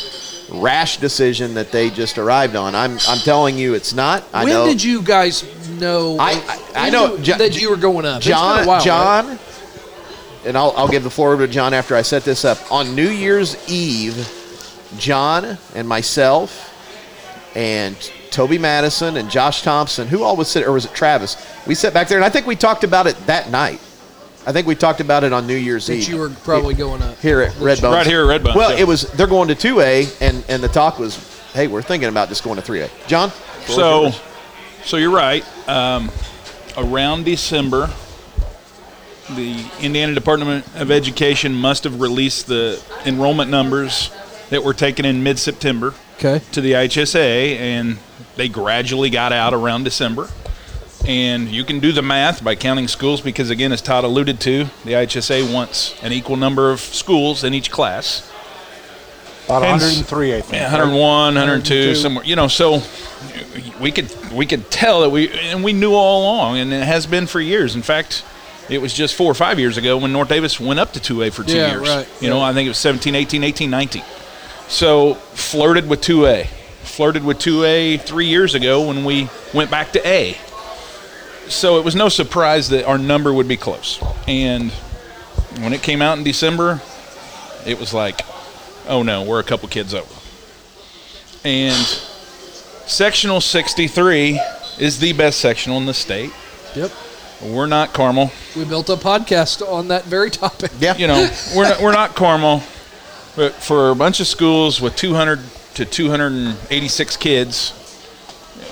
Speaker 5: rash decision that they just arrived on, I'm I'm telling you, it's not. I
Speaker 1: when
Speaker 5: know.
Speaker 1: did you guys know?
Speaker 5: I- I- I know,
Speaker 1: that you were going up. Been a
Speaker 5: John,
Speaker 1: right?
Speaker 5: John, and I'll, I'll give the floor to John after I set this up. On New Year's Eve, John and myself and Toby Madison and Josh Thompson, who all was sitting, or was it Travis? We sat back there, and I think we talked about it that night. I think we talked about it on New Year's
Speaker 1: that
Speaker 5: Eve.
Speaker 1: you were probably going up.
Speaker 5: here at Redbones.
Speaker 4: Right here at Redbones,
Speaker 5: Well,
Speaker 4: yeah.
Speaker 5: it was they're going to two A, and and the talk was, hey, we're thinking about just going to three A. John.
Speaker 4: So, so you're right. Um, around December, the Indiana Department of Education must have released the enrollment numbers that were taken in mid-September
Speaker 1: Okay.
Speaker 4: to the IHSA, and they gradually got out around December. And you can do the math by counting schools because, again, as Todd alluded to, the IHSA wants an equal number of schools in each class.
Speaker 3: About
Speaker 4: Hence-
Speaker 3: 103, I think.
Speaker 4: Yeah, 101, 102,
Speaker 1: 102.
Speaker 4: somewhere. You know, so we could we could tell that we and we knew all along, and it has been for years. In fact, it was just four or five years ago when North Daviess went up to 2A for two
Speaker 1: Yeah,
Speaker 4: years.
Speaker 1: right,
Speaker 4: You know. I think it was 17, 18, 18, 19. So flirted with 2A, flirted with 2A three years ago when we went back to A. So it was no surprise that our number would be close. And when it came out in December, it was like, oh no, we're a couple kids over. And sectional 63 is the best sectional in the state.
Speaker 1: Yep.
Speaker 4: We're not Carmel.
Speaker 1: We built a podcast on that very topic.
Speaker 5: yeah,
Speaker 4: You know, we're not, we're not Carmel. But for a bunch of schools with 200 to 286 kids,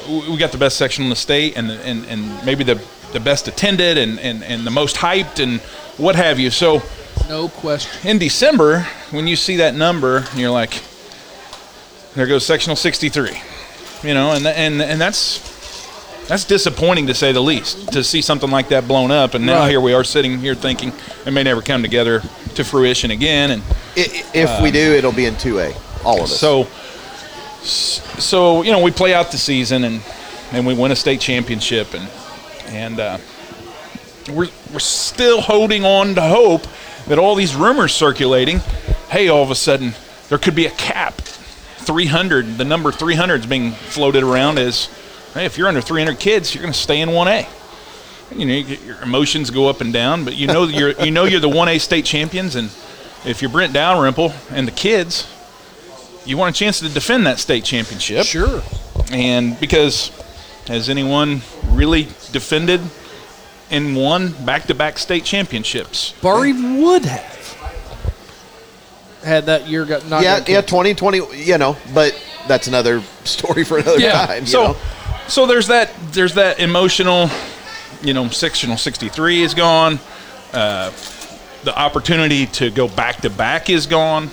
Speaker 4: we got the best section in the state and, and, and maybe the, the best attended and, and, and the most hyped and what have you. So
Speaker 1: No question.
Speaker 4: in December, when you see that number, you're like, there goes sectional 63. You know, and and and that's that's disappointing to say the least to see something like that blown up. And now
Speaker 1: Right.
Speaker 4: here we are sitting here thinking it may never come together to fruition again. And
Speaker 5: I- i- if we do, it'll be in two A. All of us.
Speaker 4: so, so you know, we play out the season and and we win a state championship and and uh, we're we're still holding on to hope that all these rumors circulating, hey, all of a sudden there could be a cap. 300, the number 300 is being floated around as, hey, if you're under 300 kids, you're going to stay in 1A. You know, you your emotions go up and down, but you know you're you know you're the 1A state champions, and if you're Brent Dalrymple and the kids, you want a chance to defend that state championship.
Speaker 1: Sure.
Speaker 4: And because has anyone really defended and won back-to-back state championships.
Speaker 1: Barr-Reeve would have had that year got not
Speaker 5: yeah, yeah, 2020, you know, but that's another story for another
Speaker 1: Yeah,
Speaker 5: time. you
Speaker 4: So,
Speaker 5: know?
Speaker 4: So there's that there's that emotional, you know, sectional 63 is gone. Uh, the opportunity to go back to back is gone.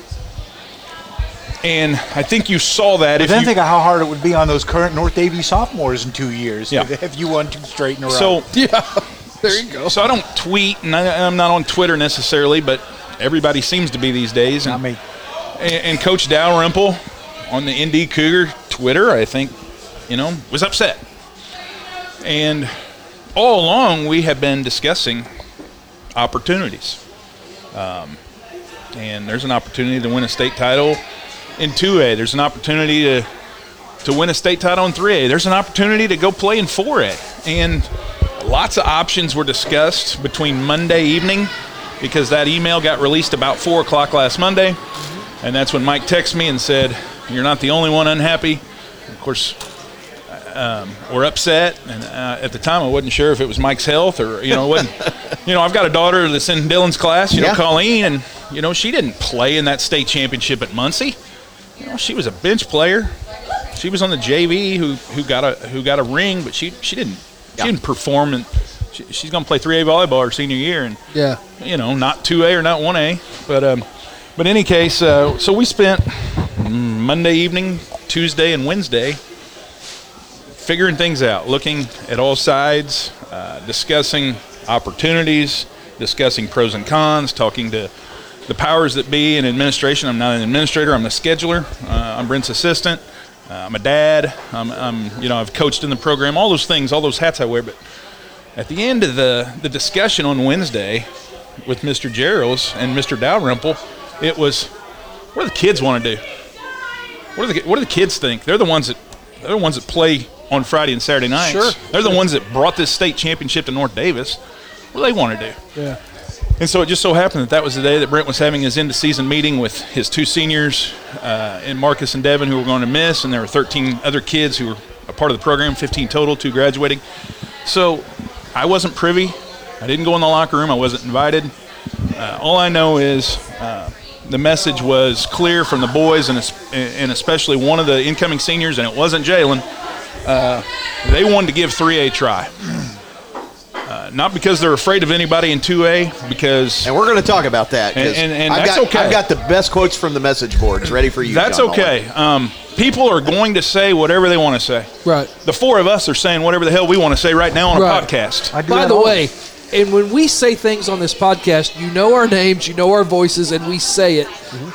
Speaker 4: And I think you saw that.
Speaker 3: But
Speaker 4: if
Speaker 3: then
Speaker 4: you,
Speaker 3: think of how hard it would be on those current North Daviess sophomores in two years
Speaker 4: Yeah.
Speaker 3: if, if you won two straight in a row.
Speaker 4: so
Speaker 1: Yeah, *laughs* there you go.
Speaker 4: So I don't tweet, and I, I'm not on Twitter necessarily, but everybody seems to be these days.
Speaker 3: not
Speaker 4: And,
Speaker 3: me.
Speaker 4: and, and Coach Dalrymple on the ND Cougar Twitter, I think, you know, was upset. And all along, we have been discussing opportunities. Um, and there's an opportunity to win a state title in 2A. There's an opportunity to to win a state title in 3A. There's an opportunity to go play in 4A. And lots of options were discussed between Monday evening because that email got released about 4 o'clock last Monday. And that's when Mike texted me and said, You're not the only one unhappy. Of course, um, we're upset. And uh, at the time, I wasn't sure if it was Mike's health or, you know, wasn't. *laughs* you know, I've got a daughter that's in Dylan's class, you know,
Speaker 5: Yeah.
Speaker 4: Colleen, and, you know, she didn't play in that state championship at Muncie. You know, she was a bench player. She was on the JV who who got a who got a ring, but she she didn't she didn't perform. And she, she's going to play 3A volleyball her senior year, and
Speaker 1: Yeah,
Speaker 4: you know, not 2A or not 1A. But um, but in any case, uh, so we spent Monday evening, Tuesday, and Wednesday figuring things out, looking at all sides, uh, discussing opportunities, discussing pros and cons, talking to the powers that be in administration. I'm not an administrator. I'm a scheduler. Uh, I'm Brent's assistant. Uh, I'm a dad. I'm, I'm, you know, I've coached in the program. All those things, all those hats I wear. But at the end of the the discussion on Wednesday with Mr. Gerald's and Mr. Dalrymple, it was, what do the kids want to do? What do the what do the kids think? They're the ones that they're the ones that play on Friday and Saturday nights.
Speaker 1: Sure.
Speaker 4: They're the ones that brought this state championship to North Daviess. What do they want to do?
Speaker 1: yeah.
Speaker 4: And so it just so happened that that was the day that Brent was having his end of season meeting with his two seniors, uh, and Marcus and Devin, who were going to miss, and there were 13 other kids who were a part of the program, 15 total, two graduating. So I wasn't privy. I didn't go in the locker room. I wasn't invited. Uh, all I know is uh, the message was clear from the boys, and, and especially one of the incoming seniors, and it wasn't Jalen. Uh, they wanted to give 3A a try. *clears throat* Uh, not because they're afraid of anybody in 2A, because
Speaker 5: And we're going to talk about that.
Speaker 4: And- and- and
Speaker 5: I've
Speaker 4: that's
Speaker 5: got,
Speaker 4: okay.
Speaker 5: I've got the best quotes from the message boards ready for you.
Speaker 4: that's
Speaker 5: John
Speaker 4: okay. Um, people are going to say whatever they want to say.
Speaker 1: Right.
Speaker 4: The four of us are saying whatever the hell we want to say right now on
Speaker 1: Right.
Speaker 4: a podcast.
Speaker 3: I do
Speaker 1: By the way, and when we say things on this podcast, you know our names, you know our voices, and we say it.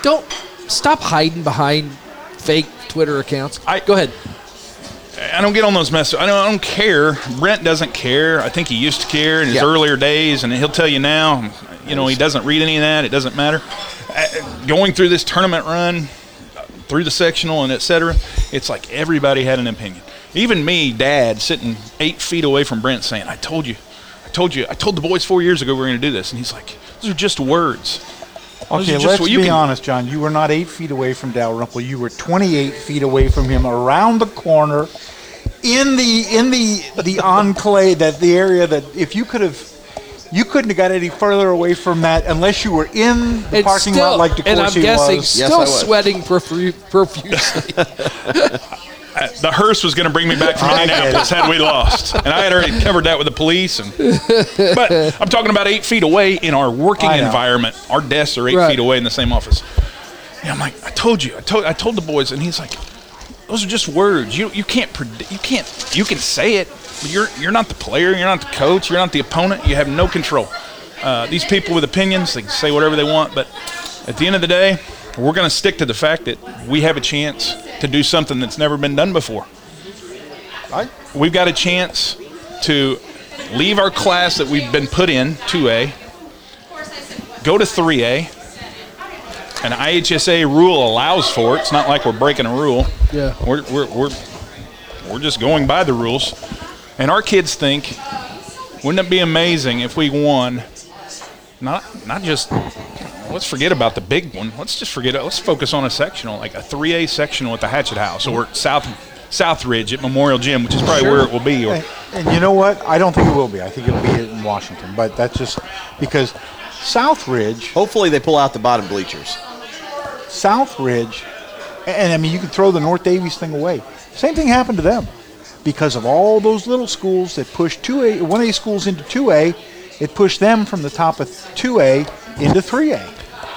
Speaker 1: Don't stop hiding behind fake Twitter accounts.
Speaker 4: I-
Speaker 1: Go ahead.
Speaker 4: I don't get on those messages. I don't, I don't care. Brent doesn't care. I think he used to care in his
Speaker 5: Yeah.
Speaker 4: earlier days, and he'll tell you now. You know, he doesn't read any of that. It doesn't matter. Going through this tournament run, through the sectional and et cetera, it's like everybody had an opinion. Even me, Dad, sitting eight feet away from Brent, saying, "I told you, I told you, I told the boys four years ago we were going to do this," and he's like, "Those are just words." Those
Speaker 3: Okay, let's
Speaker 4: what
Speaker 3: be
Speaker 4: can-
Speaker 3: honest, John. You were not eight feet away from Dalrymple. You were 28 feet away from him, around the corner, in the in the the *laughs* enclave, that the area that if you could have, you couldn't have got any further away from that unless you were in the
Speaker 1: And
Speaker 3: parking
Speaker 1: still,
Speaker 3: lot like DeCourcy
Speaker 1: and I'm guessing
Speaker 3: was.
Speaker 1: Still
Speaker 5: I was.
Speaker 1: sweating *laughs* profusely. *laughs*
Speaker 4: the hearse was going to bring me back from Indianapolis had we lost, and I had already covered that with the police. And but I'm talking about eight feet away in our working environment. Our desks are eight
Speaker 1: Right.
Speaker 4: feet away in the same office. And I'm like, I told you, I told, I told the boys, and he's like, those are just words. You you can't predict. You can't. You can say it, but you're you're not the player. You're not the coach. You're not the opponent. You have no control. Uh, these people with opinions, they can say whatever they want, but at the end of the day, we're going to stick to the fact that we have a chance to do something that's never been done before.
Speaker 3: Right?
Speaker 4: We've got a chance to leave our class that we've been put in, 2A, go to 3A. An IHSA rule allows for it. It's not like we're breaking a rule.
Speaker 1: Yeah.
Speaker 4: We're, we're, we're, we're just going by the rules. And our kids think, wouldn't it be amazing if we won, not, not just, let's forget about the big one. Let's just forget it. Let's focus on a sectional, like a 3A sectional at the Hatchet House or South Southridge at Memorial Gym, which is probably where it will be. Or,
Speaker 3: And you know what? I don't think it will be. I think it'll be in Washington. But that's just because Southridge,
Speaker 5: Hopefully, they pull out the bottom bleachers.
Speaker 3: Southridge, and I mean, you can throw the North Daviess thing away. Same thing happened to them because of all those little schools that pushed 2A, 1A schools into 2A. It pushed them from the top of 2A into 3A.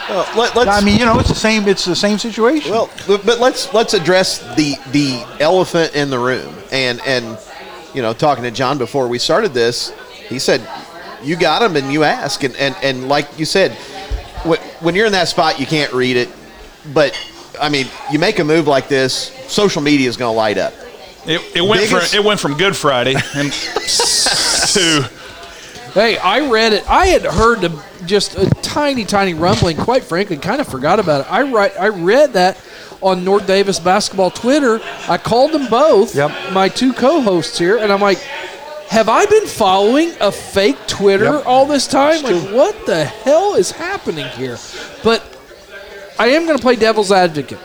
Speaker 5: Well, let, us
Speaker 3: I mean, you know, it's the same. It's the same situation.
Speaker 5: Well, but, but let's let's address the the elephant in the room. And and you know, talking to John before we started this, he said, "You got him, and you ask." And and and like you said, when you're in that spot, you can't read it. But I mean, you make a move like this, social media is going to light up.
Speaker 4: It, it went
Speaker 5: Biggest-
Speaker 4: from it went from Good Friday and *laughs* to
Speaker 1: Hey, I read it. I had heard the, just a tiny, tiny rumbling. Quite frankly, kind of forgot about it. I write, I read that on North Daviess basketball Twitter. I called them both,
Speaker 3: Yep.
Speaker 1: my two co-hosts here, and I'm like, "Have I been following a fake Twitter
Speaker 3: Yep.
Speaker 1: all this time? Like, what the hell is happening here?" But I am going to play devil's advocate.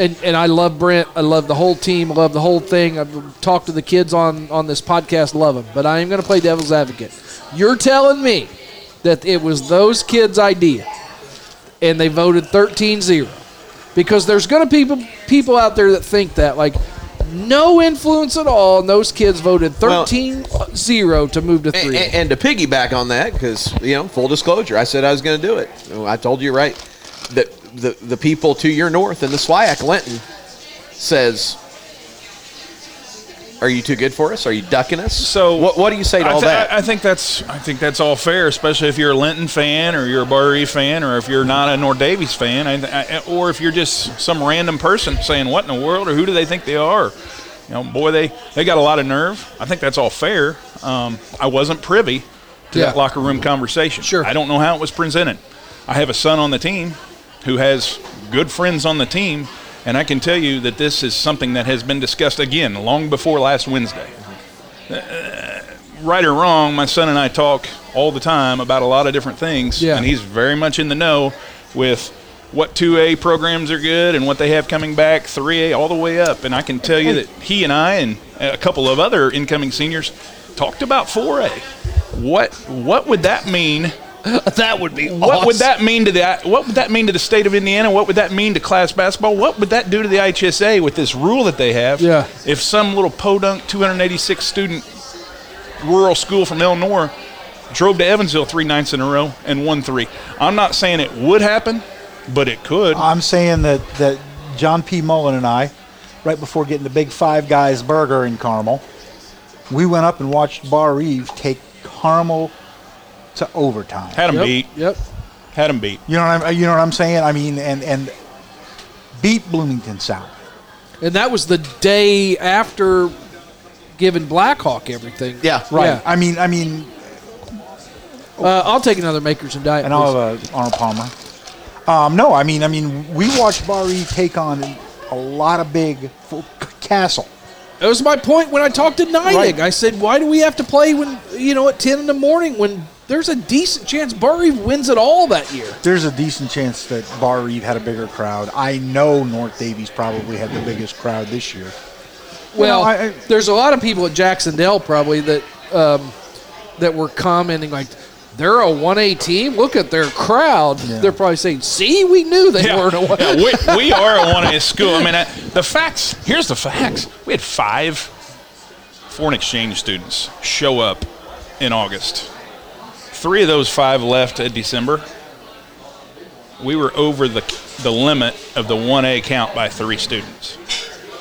Speaker 1: And, and I love Brent. I love the whole team. I love the whole thing. I've talked to the kids on, on this podcast. Love them. But I am going to play devil's advocate. You're telling me that it was those kids' idea and they voted 13-0 because there's going to be people people out there that think that like no influence at all and those kids voted
Speaker 5: Well-
Speaker 1: 13-0 to move to 3
Speaker 5: and, and to piggyback on that, because you know, full disclosure, I said I was going to do it. I told you right that the the people to your north And the SWIAC Linton says, "Are you too good for us? Are you ducking us?"
Speaker 4: So
Speaker 5: what what do you say to
Speaker 4: I
Speaker 5: all that?
Speaker 4: I, think that's I think that's all fair, especially if you're a Linton fan or you're a Eve fan or if you're not a North Daviess fan, I, I, or if you're just some random person saying what in the world or who do they think they are? You know, boy, they they got a lot of nerve. I think that's all fair. Um, I wasn't privy to
Speaker 1: Yeah.
Speaker 4: that locker room conversation.
Speaker 1: Sure.
Speaker 4: I don't know how it was presented. I have a son on the team who has good friends on the team, and I can tell you that this is something that has been discussed again long before last Wednesday uh, right or wrong, my son and I talk all the time about a lot of different things,
Speaker 1: Yeah.
Speaker 4: and he's very much in the know with what 2A programs are good and what they have coming back, 3A all the way up. And I can tell you that he and I and a couple of other incoming seniors talked about 4A. What what would that mean? *laughs*
Speaker 1: that would be
Speaker 4: What would that mean to the what would that mean to the state of Indiana? What would that mean to class basketball? What would that do to the IHSA with this rule that they have?
Speaker 1: Yeah.
Speaker 4: If some little podunk 286 student rural school from Illinois drove to Evansville three nights in a row and won three. I'm not saying it would happen, but it could.
Speaker 3: I'm saying that, that John P. Mullen and I, right before getting the big Five Guys burger in Carmel, we went up and watched Barr-Reeve take Carmel to overtime.
Speaker 4: Had them
Speaker 1: Yep,
Speaker 4: beat.
Speaker 1: Yep.
Speaker 4: Had them beat.
Speaker 3: You know what I'm, you know what I'm saying? I mean, and and beat Bloomington South.
Speaker 1: And that was the day after giving Blackhawk everything.
Speaker 5: yeah,
Speaker 3: Right.
Speaker 1: Yeah.
Speaker 3: I mean, I mean,
Speaker 1: Uh, I'll take another Makers and Diet.
Speaker 3: and I'll have a Arnold Palmer. Um, no, I mean, I mean, we watched Barr-Reeve take on a lot of big full castle.
Speaker 1: That was my point when I talked to Neidig.
Speaker 3: Right.
Speaker 1: I said, why do we have to play when you know at ten in the morning when there's a decent chance Barr wins it all that year?
Speaker 3: There's a decent chance that Barr-Reeve had a bigger crowd. I know North Daviess probably had the biggest crowd this year.
Speaker 1: Well,
Speaker 3: know, I- I-
Speaker 1: there's a lot of people at Jacksonville probably that um, that were commenting like. They're a one A team. Look at their crowd. They're probably saying, "See, we knew they weren't a one
Speaker 4: Yeah, *laughs* we, we *laughs* are a one A school. I mean, uh, the facts. Here's the facts. We had five foreign exchange students show up in August. Three of those five left in December. We were over the the limit of the one A count by three students.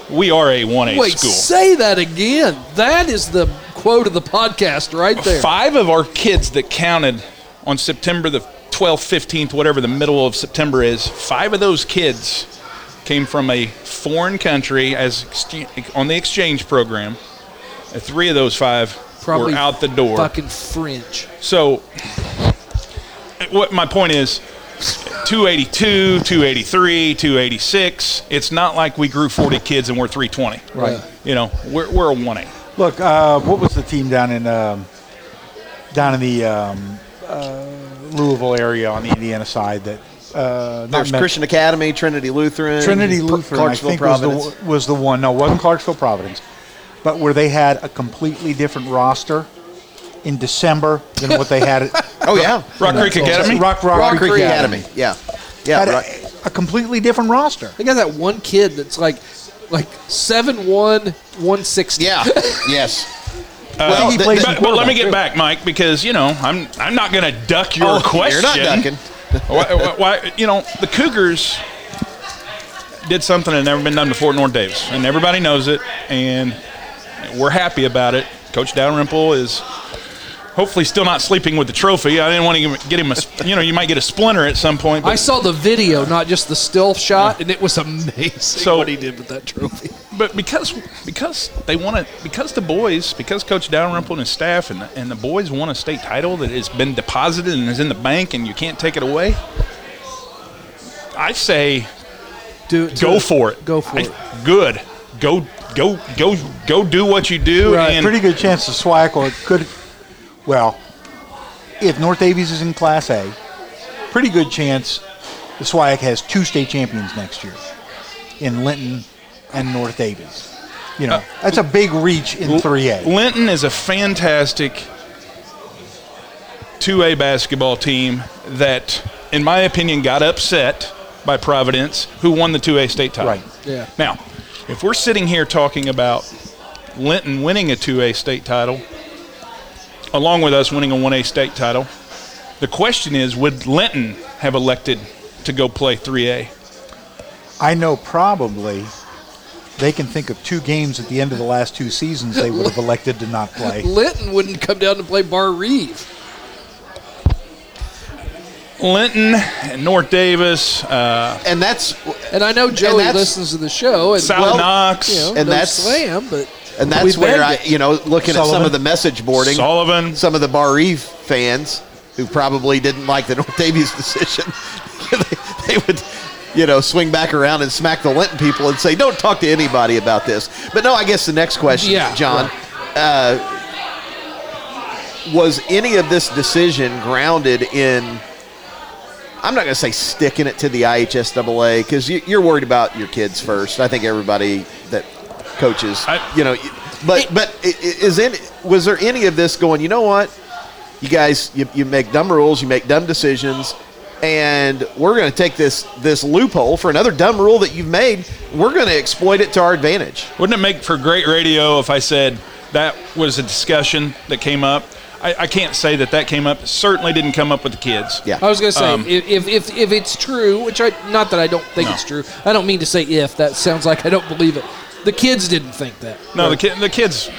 Speaker 4: We are a one A
Speaker 1: Wait,
Speaker 4: school.
Speaker 1: say that again. That is the quote of the podcast right there.
Speaker 4: Five of our kids that counted on September the 12th, 15th, whatever the middle of September is, five of those kids came from a foreign country as on the exchange program. Three of those five
Speaker 1: Probably
Speaker 4: were out the door.
Speaker 1: Fucking French.
Speaker 4: So, what my point is 282, 283, 286. It's not like we grew 40 kids and we're 320.
Speaker 3: Right.
Speaker 4: You know, we're, we're a 1A.
Speaker 3: Look, uh, what was the team down in um, down in the um, uh, Louisville area on the Indiana side that uh,
Speaker 5: There's
Speaker 3: Met-
Speaker 5: Christian Academy, Trinity Lutheran,
Speaker 3: Trinity
Speaker 5: Pr-
Speaker 3: Lutheran, I
Speaker 5: Clarksville,
Speaker 3: think was the was the one. No, it wasn't Clarksville Providence. But where they had a completely different roster in December than what they had. At, *laughs*
Speaker 5: Oh yeah,
Speaker 4: Rock Creek Academy.
Speaker 3: Rock, Rock,
Speaker 5: Rock Creek
Speaker 3: Creek
Speaker 5: Academy. Yeah, yeah.
Speaker 3: Had
Speaker 5: Rock-
Speaker 3: a, a completely different roster.
Speaker 1: They got that one kid that's like like seven one one sixty.
Speaker 5: yeah. *laughs* yes.
Speaker 3: Well, he
Speaker 5: th-
Speaker 3: plays
Speaker 5: th-
Speaker 4: But, but let me get
Speaker 1: quarterback.
Speaker 4: back, Mike, because you know I'm I'm not going to duck your
Speaker 5: Oh,
Speaker 4: question.
Speaker 5: You're not ducking. *laughs*
Speaker 4: why, why, why- you know the Cougars did something that never been done before at North Davis, and everybody knows it, and we're happy about it. Coach Dalrymple is hopefully still not sleeping with the trophy. I didn't want to get him a, you know, you might get a splinter at some point. But
Speaker 1: I saw the video, not just the still shot, and it was amazing
Speaker 4: So-
Speaker 1: what he did with that trophy.
Speaker 4: but because because they want to because the boys because Coach Dalrymple and his staff and the, and the boys want a state title that has been deposited and is in the bank and you can't take it away. I say
Speaker 1: Do, do
Speaker 4: go
Speaker 1: it.
Speaker 4: for it.
Speaker 1: Go for
Speaker 4: I-
Speaker 1: it.
Speaker 4: Good. Go go go go do what you do.
Speaker 1: Right.
Speaker 4: And
Speaker 3: Pretty good chance the SWAC could, well, if North Daviess is in Class A, pretty good chance the SWAC has two state champions next year in Linton and North Daviess. You know, uh, that's a big reach in 3A.
Speaker 4: Linton is a fantastic 2A basketball team that, in my opinion, got upset by Providence, who won the 2A state title.
Speaker 3: Right.
Speaker 1: Yeah.
Speaker 4: Now, if we're sitting here talking about Linton winning a 2A state title, along with us winning a 1A state title, the question is would Linton have elected to go play 3A?
Speaker 3: I know probably they can think of two games at the end of the last two seasons they would have elected to not play. *laughs*
Speaker 1: Linton wouldn't come down to play Barr-Reeve.
Speaker 4: Linton and North Daviess, uh,
Speaker 5: And that's
Speaker 1: And I know Joey
Speaker 5: that's-
Speaker 1: listens to the show, and
Speaker 4: South
Speaker 5: Well,
Speaker 4: Knox,
Speaker 1: you know,
Speaker 5: And
Speaker 1: no
Speaker 5: that's-
Speaker 1: slam, but
Speaker 5: and
Speaker 1: we
Speaker 5: that's where
Speaker 1: begged
Speaker 5: I,
Speaker 1: it.
Speaker 5: you know, looking at some
Speaker 3: Sullivan.
Speaker 5: of the message boarding,
Speaker 4: Sullivan.
Speaker 5: some of the Barr-Reeve fans who probably didn't like the *laughs* North Daviess decision, *laughs* they, they would, you know, swing back around and smack the Linton people and say, "Don't talk to anybody about this." But no, I guess the next question,
Speaker 1: Yeah,
Speaker 5: John, uh, was any of this decision grounded in? I'm not going to say sticking it to the IHSAA because you, you're worried about your kids first. I think everybody that coaches,
Speaker 4: I-
Speaker 5: you know, but but i- i- is in was there any of this going? You know what, you guys, you, you make dumb rules, you make dumb decisions, and we're going to take this this loophole for another dumb rule that you've made. We're going to exploit it to our advantage.
Speaker 4: Wouldn't it make for great radio if I said that was a discussion that came up? I, I can't say that that came up. Certainly didn't come up with the kids.
Speaker 5: Yeah.
Speaker 1: I was going to say
Speaker 4: Um,
Speaker 1: if, if, if if it's true, which I not that I don't think
Speaker 4: No.
Speaker 1: it's true. I don't mean to say if. That sounds like I don't believe it. The kids didn't think that.
Speaker 4: No, the kid, the kids,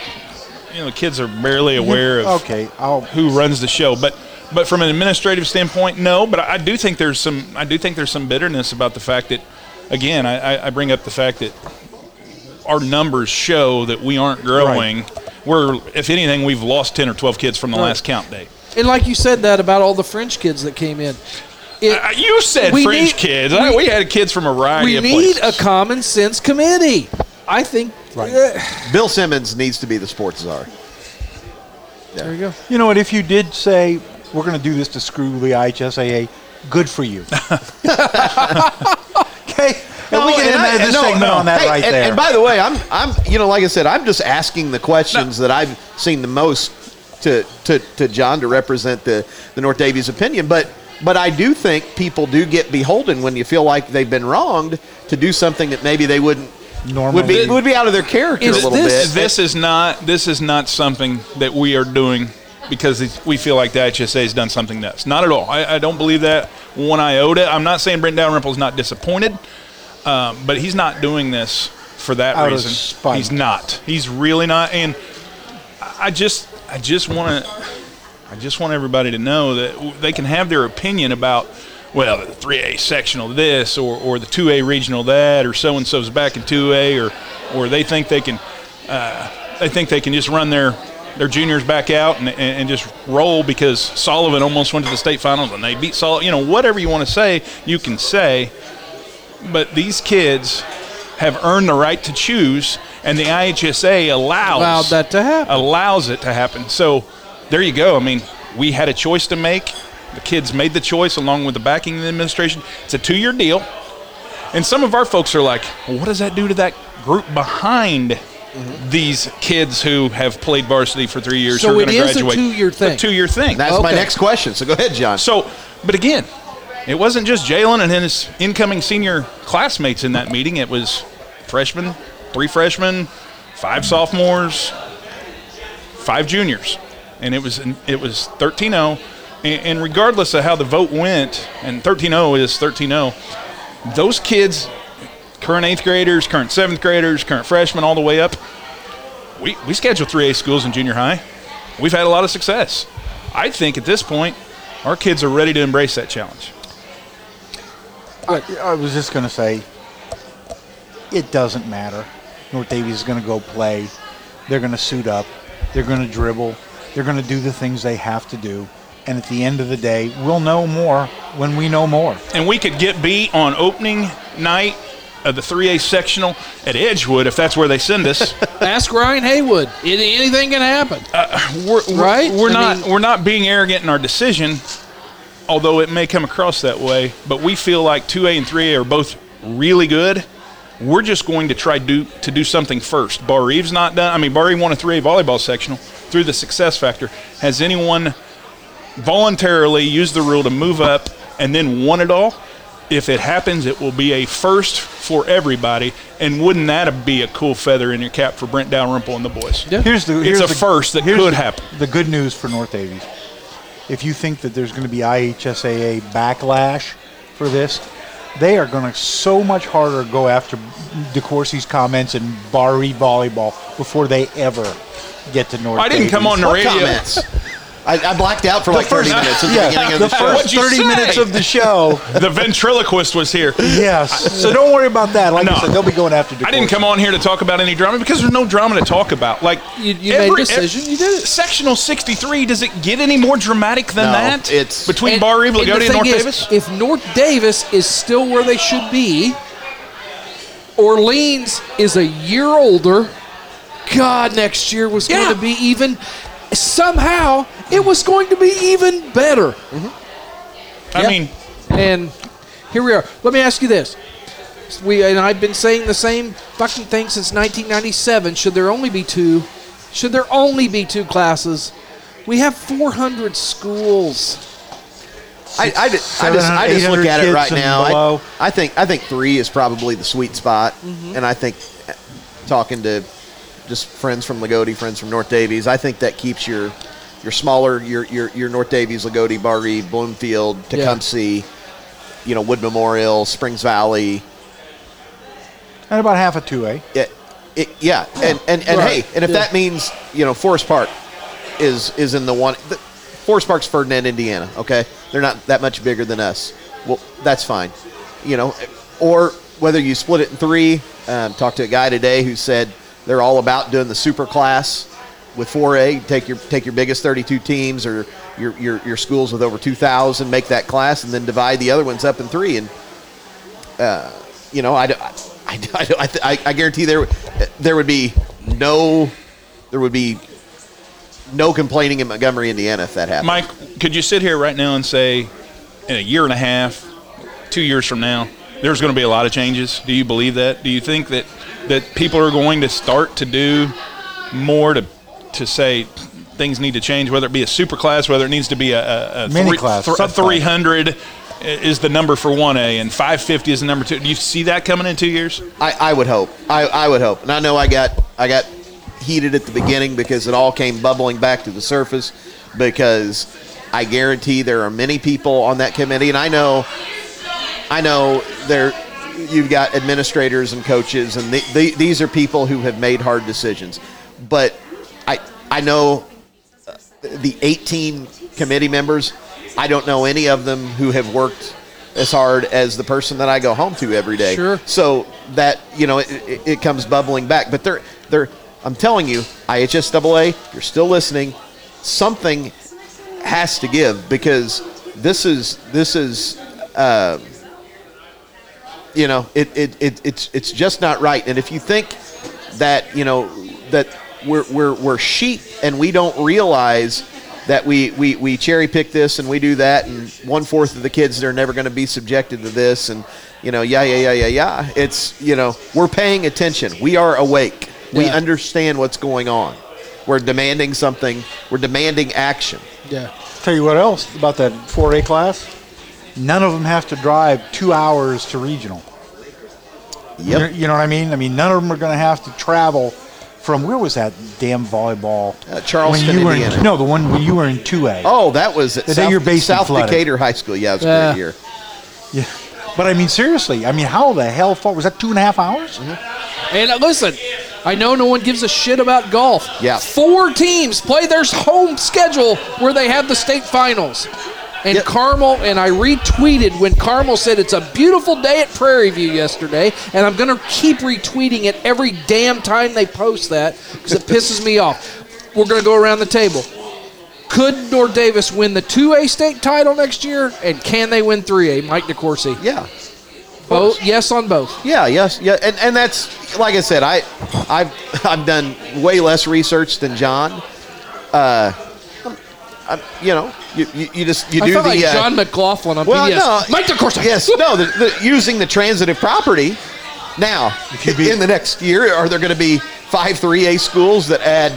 Speaker 4: you know, the kids are barely aware of
Speaker 3: Okay, I'll
Speaker 4: who runs the show. But but from an administrative standpoint, no. But I do think there's some I do think there's some bitterness about the fact that, again, I, I- I bring up the fact that our numbers show that we aren't growing. We're, if anything, we've lost ten or twelve kids from the
Speaker 1: Right.
Speaker 4: last count day.
Speaker 1: And like you said that about all the French kids that came in. It,
Speaker 4: Uh, you said
Speaker 1: We
Speaker 4: French
Speaker 1: need-
Speaker 4: kids.
Speaker 1: we-
Speaker 4: I- we had kids from a variety
Speaker 1: we
Speaker 4: of
Speaker 1: need
Speaker 4: places.
Speaker 1: a common sense committee. I think.
Speaker 3: Right.
Speaker 1: eh,
Speaker 5: Bill Simmons needs to be the sports czar.
Speaker 1: there you go.
Speaker 3: You know what? If you did say we're going to do this to screw the IHSAA, good for you. *laughs* *laughs* okay, and we can end this
Speaker 5: no,
Speaker 3: segment
Speaker 5: no.
Speaker 3: on that
Speaker 5: Hey,
Speaker 3: right
Speaker 5: and,
Speaker 3: there.
Speaker 5: And by the way, I'm, I'm, you know, like I said, I'm just asking the questions that I've seen the most to, to, to John to represent the, the North Daviess opinion. But, but I do think people do get beholden when you feel like they've been wronged to do something that maybe they wouldn't would be
Speaker 3: Normally.
Speaker 5: would be out of their character
Speaker 1: Is
Speaker 5: a little
Speaker 1: this-
Speaker 5: bit.
Speaker 4: This is not this is not something that we are doing because we feel like the IHSA has done something nuts. Not at all. I, I don't believe that one iota. I'm not saying Brent Dalrymple is not disappointed, um, but he's not doing this for that
Speaker 3: Out of
Speaker 4: reason.
Speaker 3: spite.
Speaker 4: He's not. He's really not. And I just I just want to I just want everybody to know that they can have their opinion about, well, the 3A sectional this or, or the 2A regional that or so and so's back in 2A or or they think they can uh, they think they can just run their their juniors back out and, and, and just roll because Sullivan almost went to the state finals and they beat Sullivan. You know, whatever you want to say, you can say. But these kids have earned the right to choose, and the IHSA allows
Speaker 1: Allowed that to happen.
Speaker 4: allows it to happen. So there you go. I mean, we had a choice to make. The kids made the choice along with the backing of the administration. It's a two year deal. And some of our folks are like, well, what does that do to that group behind mm-hmm. these kids who have played varsity for three years
Speaker 1: So
Speaker 4: who are going to
Speaker 1: is a
Speaker 4: graduate.
Speaker 1: two-year thing.
Speaker 4: A two-year thing.
Speaker 5: That's my next question. So go ahead, John.
Speaker 4: So, but again, it wasn't just Jalen and his incoming senior classmates in that meeting. It was freshmen, three freshmen, five sophomores, five juniors, and it was it was 13-0. And, regardless of how the vote went, and 13-0 is 13-0, those kids, current eighth graders, current seventh graders, current freshmen, all the way up, we we schedule 3A schools in junior high. We've had a lot of success. I think at this point, our kids are ready to embrace that challenge.
Speaker 3: I, I was just going to say, it doesn't matter. North Daviess is going to go play. They're going to suit up. They're going to dribble. They're going to do the things they have to do. And at the end of the day, we'll know more when we know more.
Speaker 4: And we could get beat on opening night of the 3A sectional at Edgewood if that's where they send us. *laughs*
Speaker 1: Ask Ryan Haywood. It, anything can happen.
Speaker 4: Uh, we're, we're-
Speaker 1: Right?
Speaker 4: We're
Speaker 1: I
Speaker 4: not
Speaker 1: mean-
Speaker 4: we're not being arrogant in our decision, although it may come across that way. But we feel like 2A and 3A are both really good. We're just going to try do to do something first. Barr-Reeve's not done. I mean, Barr-Reeve won a 3A volleyball sectional through the success factor. Has anyone voluntarily used the rule to move up and then won it all? If it happens, it will be a first for everybody. And wouldn't that be a cool feather in your cap for Brent Dalrymple and the boys?
Speaker 1: Yeah.
Speaker 3: Here's the
Speaker 4: It's a
Speaker 3: the-
Speaker 4: first that
Speaker 3: here's
Speaker 4: could
Speaker 3: the-
Speaker 4: happen.
Speaker 3: The good news for North Daviess, if you think that there's going to be IHSAA backlash for this, they are going to so much harder go after DeCourcy's comments and Bari volleyball before they ever get to North.
Speaker 4: I didn't come on the radio. *laughs*
Speaker 5: comments? I, I blacked out for like
Speaker 3: first-
Speaker 5: 30 minutes at the
Speaker 3: yeah,
Speaker 5: beginning of
Speaker 3: the
Speaker 5: the, show.
Speaker 3: first 30
Speaker 4: say?
Speaker 3: minutes of the show. *laughs*
Speaker 4: The ventriloquist was here.
Speaker 3: yes. So don't worry about that. Like
Speaker 4: No.
Speaker 3: I said, they'll be going after DeCourcy.
Speaker 4: I didn't come on here to talk about any drama because there's no drama to talk about. Like
Speaker 1: You- you made a decision, you did it.
Speaker 4: Sectional 63. Does it get any more dramatic than
Speaker 5: No,
Speaker 4: that?
Speaker 5: it's-
Speaker 4: between
Speaker 1: And-
Speaker 4: Barr-Reeve,
Speaker 1: and the
Speaker 4: and North
Speaker 1: is,
Speaker 4: Davis.
Speaker 1: If North Daviess is still where they should be, Orleans is a year older. God, next year was
Speaker 4: Yeah.
Speaker 1: going to be even. Somehow, it was going to be even better.
Speaker 4: I
Speaker 1: Yeah.
Speaker 4: mean,
Speaker 1: And here we are. Let me ask you this: We and I've been saying the same fucking thing since 1997. Should there only be two? Should there only be two classes? We have 400 schools.
Speaker 5: I, I, I just, I just look at it right now. I, I think I think three is probably the sweet spot, and I think uh, talking to just friends from Loogootee, friends from North Daviess, I think that keeps your your smaller your your, your North Daviess, Loogootee, Bar Eve, Bloomfield,
Speaker 1: Yeah.
Speaker 5: Tecumseh, you know Wood Memorial, Springs Valley.
Speaker 3: And about half a 2A.
Speaker 5: It, it, yeah, and and, and
Speaker 1: Right.
Speaker 5: hey, and if
Speaker 1: Yeah.
Speaker 5: that means you know Forest Park is is in the one. The, Forest Park's Ferdinand, Indiana. Okay, they're not that much bigger than us. Well, that's fine. You know, or whether you split it in three. Um, talked to a guy today who said they're all about doing the super class with 4A. Take your take your biggest 32 teams or your your, your schools with over 2,000, make that class, and then divide the other ones up in three. And uh, you know, I, I, I, I, I, guarantee there there would be no there would be no complaining in Montgomery, Indiana, if that happened.
Speaker 4: Mike, could you sit here right now and say, in a year and a half, two years from now, there's going to be a lot of changes? Do you believe that? Do you think that that people are going to start to do more to to say things need to change, whether it be a super class, whether it needs to be a, a, a
Speaker 3: Mini
Speaker 4: three-
Speaker 3: class,
Speaker 4: th- a 300 is the number for 1A and 550 is the number two. Do you see that coming in two years?
Speaker 5: I, I would hope. I, I would hope. And I know I got I got heated at the beginning because it all came bubbling back to the surface because I guarantee there are many people on that committee and I know I know there you've got administrators and coaches and the, the, these are people who have made hard decisions. But I I know uh, the 18 committee members, I don't know any of them who have worked as hard as the person that I go home to every day.
Speaker 1: Sure.
Speaker 5: So that you know it, it, it comes bubbling back. But they're they're I'm telling you, IHSAA, you're still listening. Something has to give because this is this is uh, you know it, it, it it's it's just not right. And if you think that you know that we're we're we're sheep and we don't realize that we, we, we cherry pick this and we do that and one fourth of the kids are never going to be subjected to this and you know yeah yeah yeah yeah yeah it's you know we're paying attention we are awake We understand what's going on. We're demanding something. We're demanding action.
Speaker 1: Yeah.
Speaker 3: Tell you what else about that 4A class. None of them have to drive two hours to regional. You, know,
Speaker 5: Yep.
Speaker 3: you know what I mean? I mean, none of them are going to have to travel from where was that damn volleyball?
Speaker 5: Uh, Charleston,
Speaker 3: when you were
Speaker 5: Indiana.
Speaker 3: In, no, the one when you were in 2A.
Speaker 5: Oh, that was at
Speaker 3: The day
Speaker 5: South,
Speaker 3: you're based
Speaker 5: South Decatur High School. Yeah, it was a
Speaker 1: Yeah.
Speaker 5: great year.
Speaker 3: Yeah. But I mean, seriously, I mean, how the hell far was that? Two and a half hours?
Speaker 5: Mm-hmm.
Speaker 1: And uh, listen, I know no one gives a shit about golf.
Speaker 5: Yeah.
Speaker 1: Four teams play their home schedule where they have the state finals. And
Speaker 5: Yep.
Speaker 1: Carmel, and I retweeted when Carmel said it's a beautiful day at Prairie View yesterday, and I'm going to keep retweeting it every damn time they post that because it pisses me off. We're going to go around the table. Could North Daviess win the 2A state title next year, and can they win 3A? Mike DeCourcy.
Speaker 5: Yeah.
Speaker 1: Both, yes on both.
Speaker 5: Yeah, yes, yeah, and, and that's like I said, I, I've *laughs* I've done way less research than John. Uh, I'm, I'm, you know, you, you, you just you
Speaker 1: I
Speaker 5: do the
Speaker 1: like
Speaker 5: uh,
Speaker 1: John McLaughlin on
Speaker 5: well,
Speaker 1: PBS.
Speaker 5: no,
Speaker 1: Mike DeCourcy.
Speaker 5: Yes, no, the, the, using the transitive property. Now,
Speaker 3: you be-
Speaker 5: in the next year, are there going to be five three A schools that add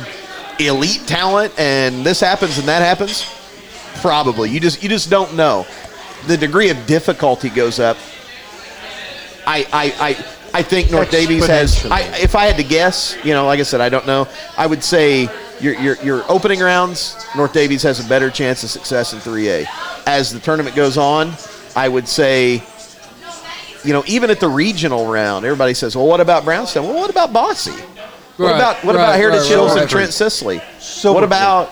Speaker 5: elite talent, and this happens and that happens? Probably. You just you just don't know. The degree of difficulty goes up. I I I, I think North Daviess has. I, if I had to guess, you know, like I said, I don't know. I would say your your, your opening rounds, North Daviess has a better chance of success in 3A. As the tournament goes on, I would say, you know, even at the regional round, everybody says, "Well, what about Brownstown? Well, what about Bosse? What
Speaker 1: Right,
Speaker 5: about what
Speaker 1: right,
Speaker 5: about Heritage
Speaker 1: right,
Speaker 5: Hills
Speaker 1: right,
Speaker 5: and
Speaker 1: right.
Speaker 5: Trent Sicily?
Speaker 3: So
Speaker 5: what about,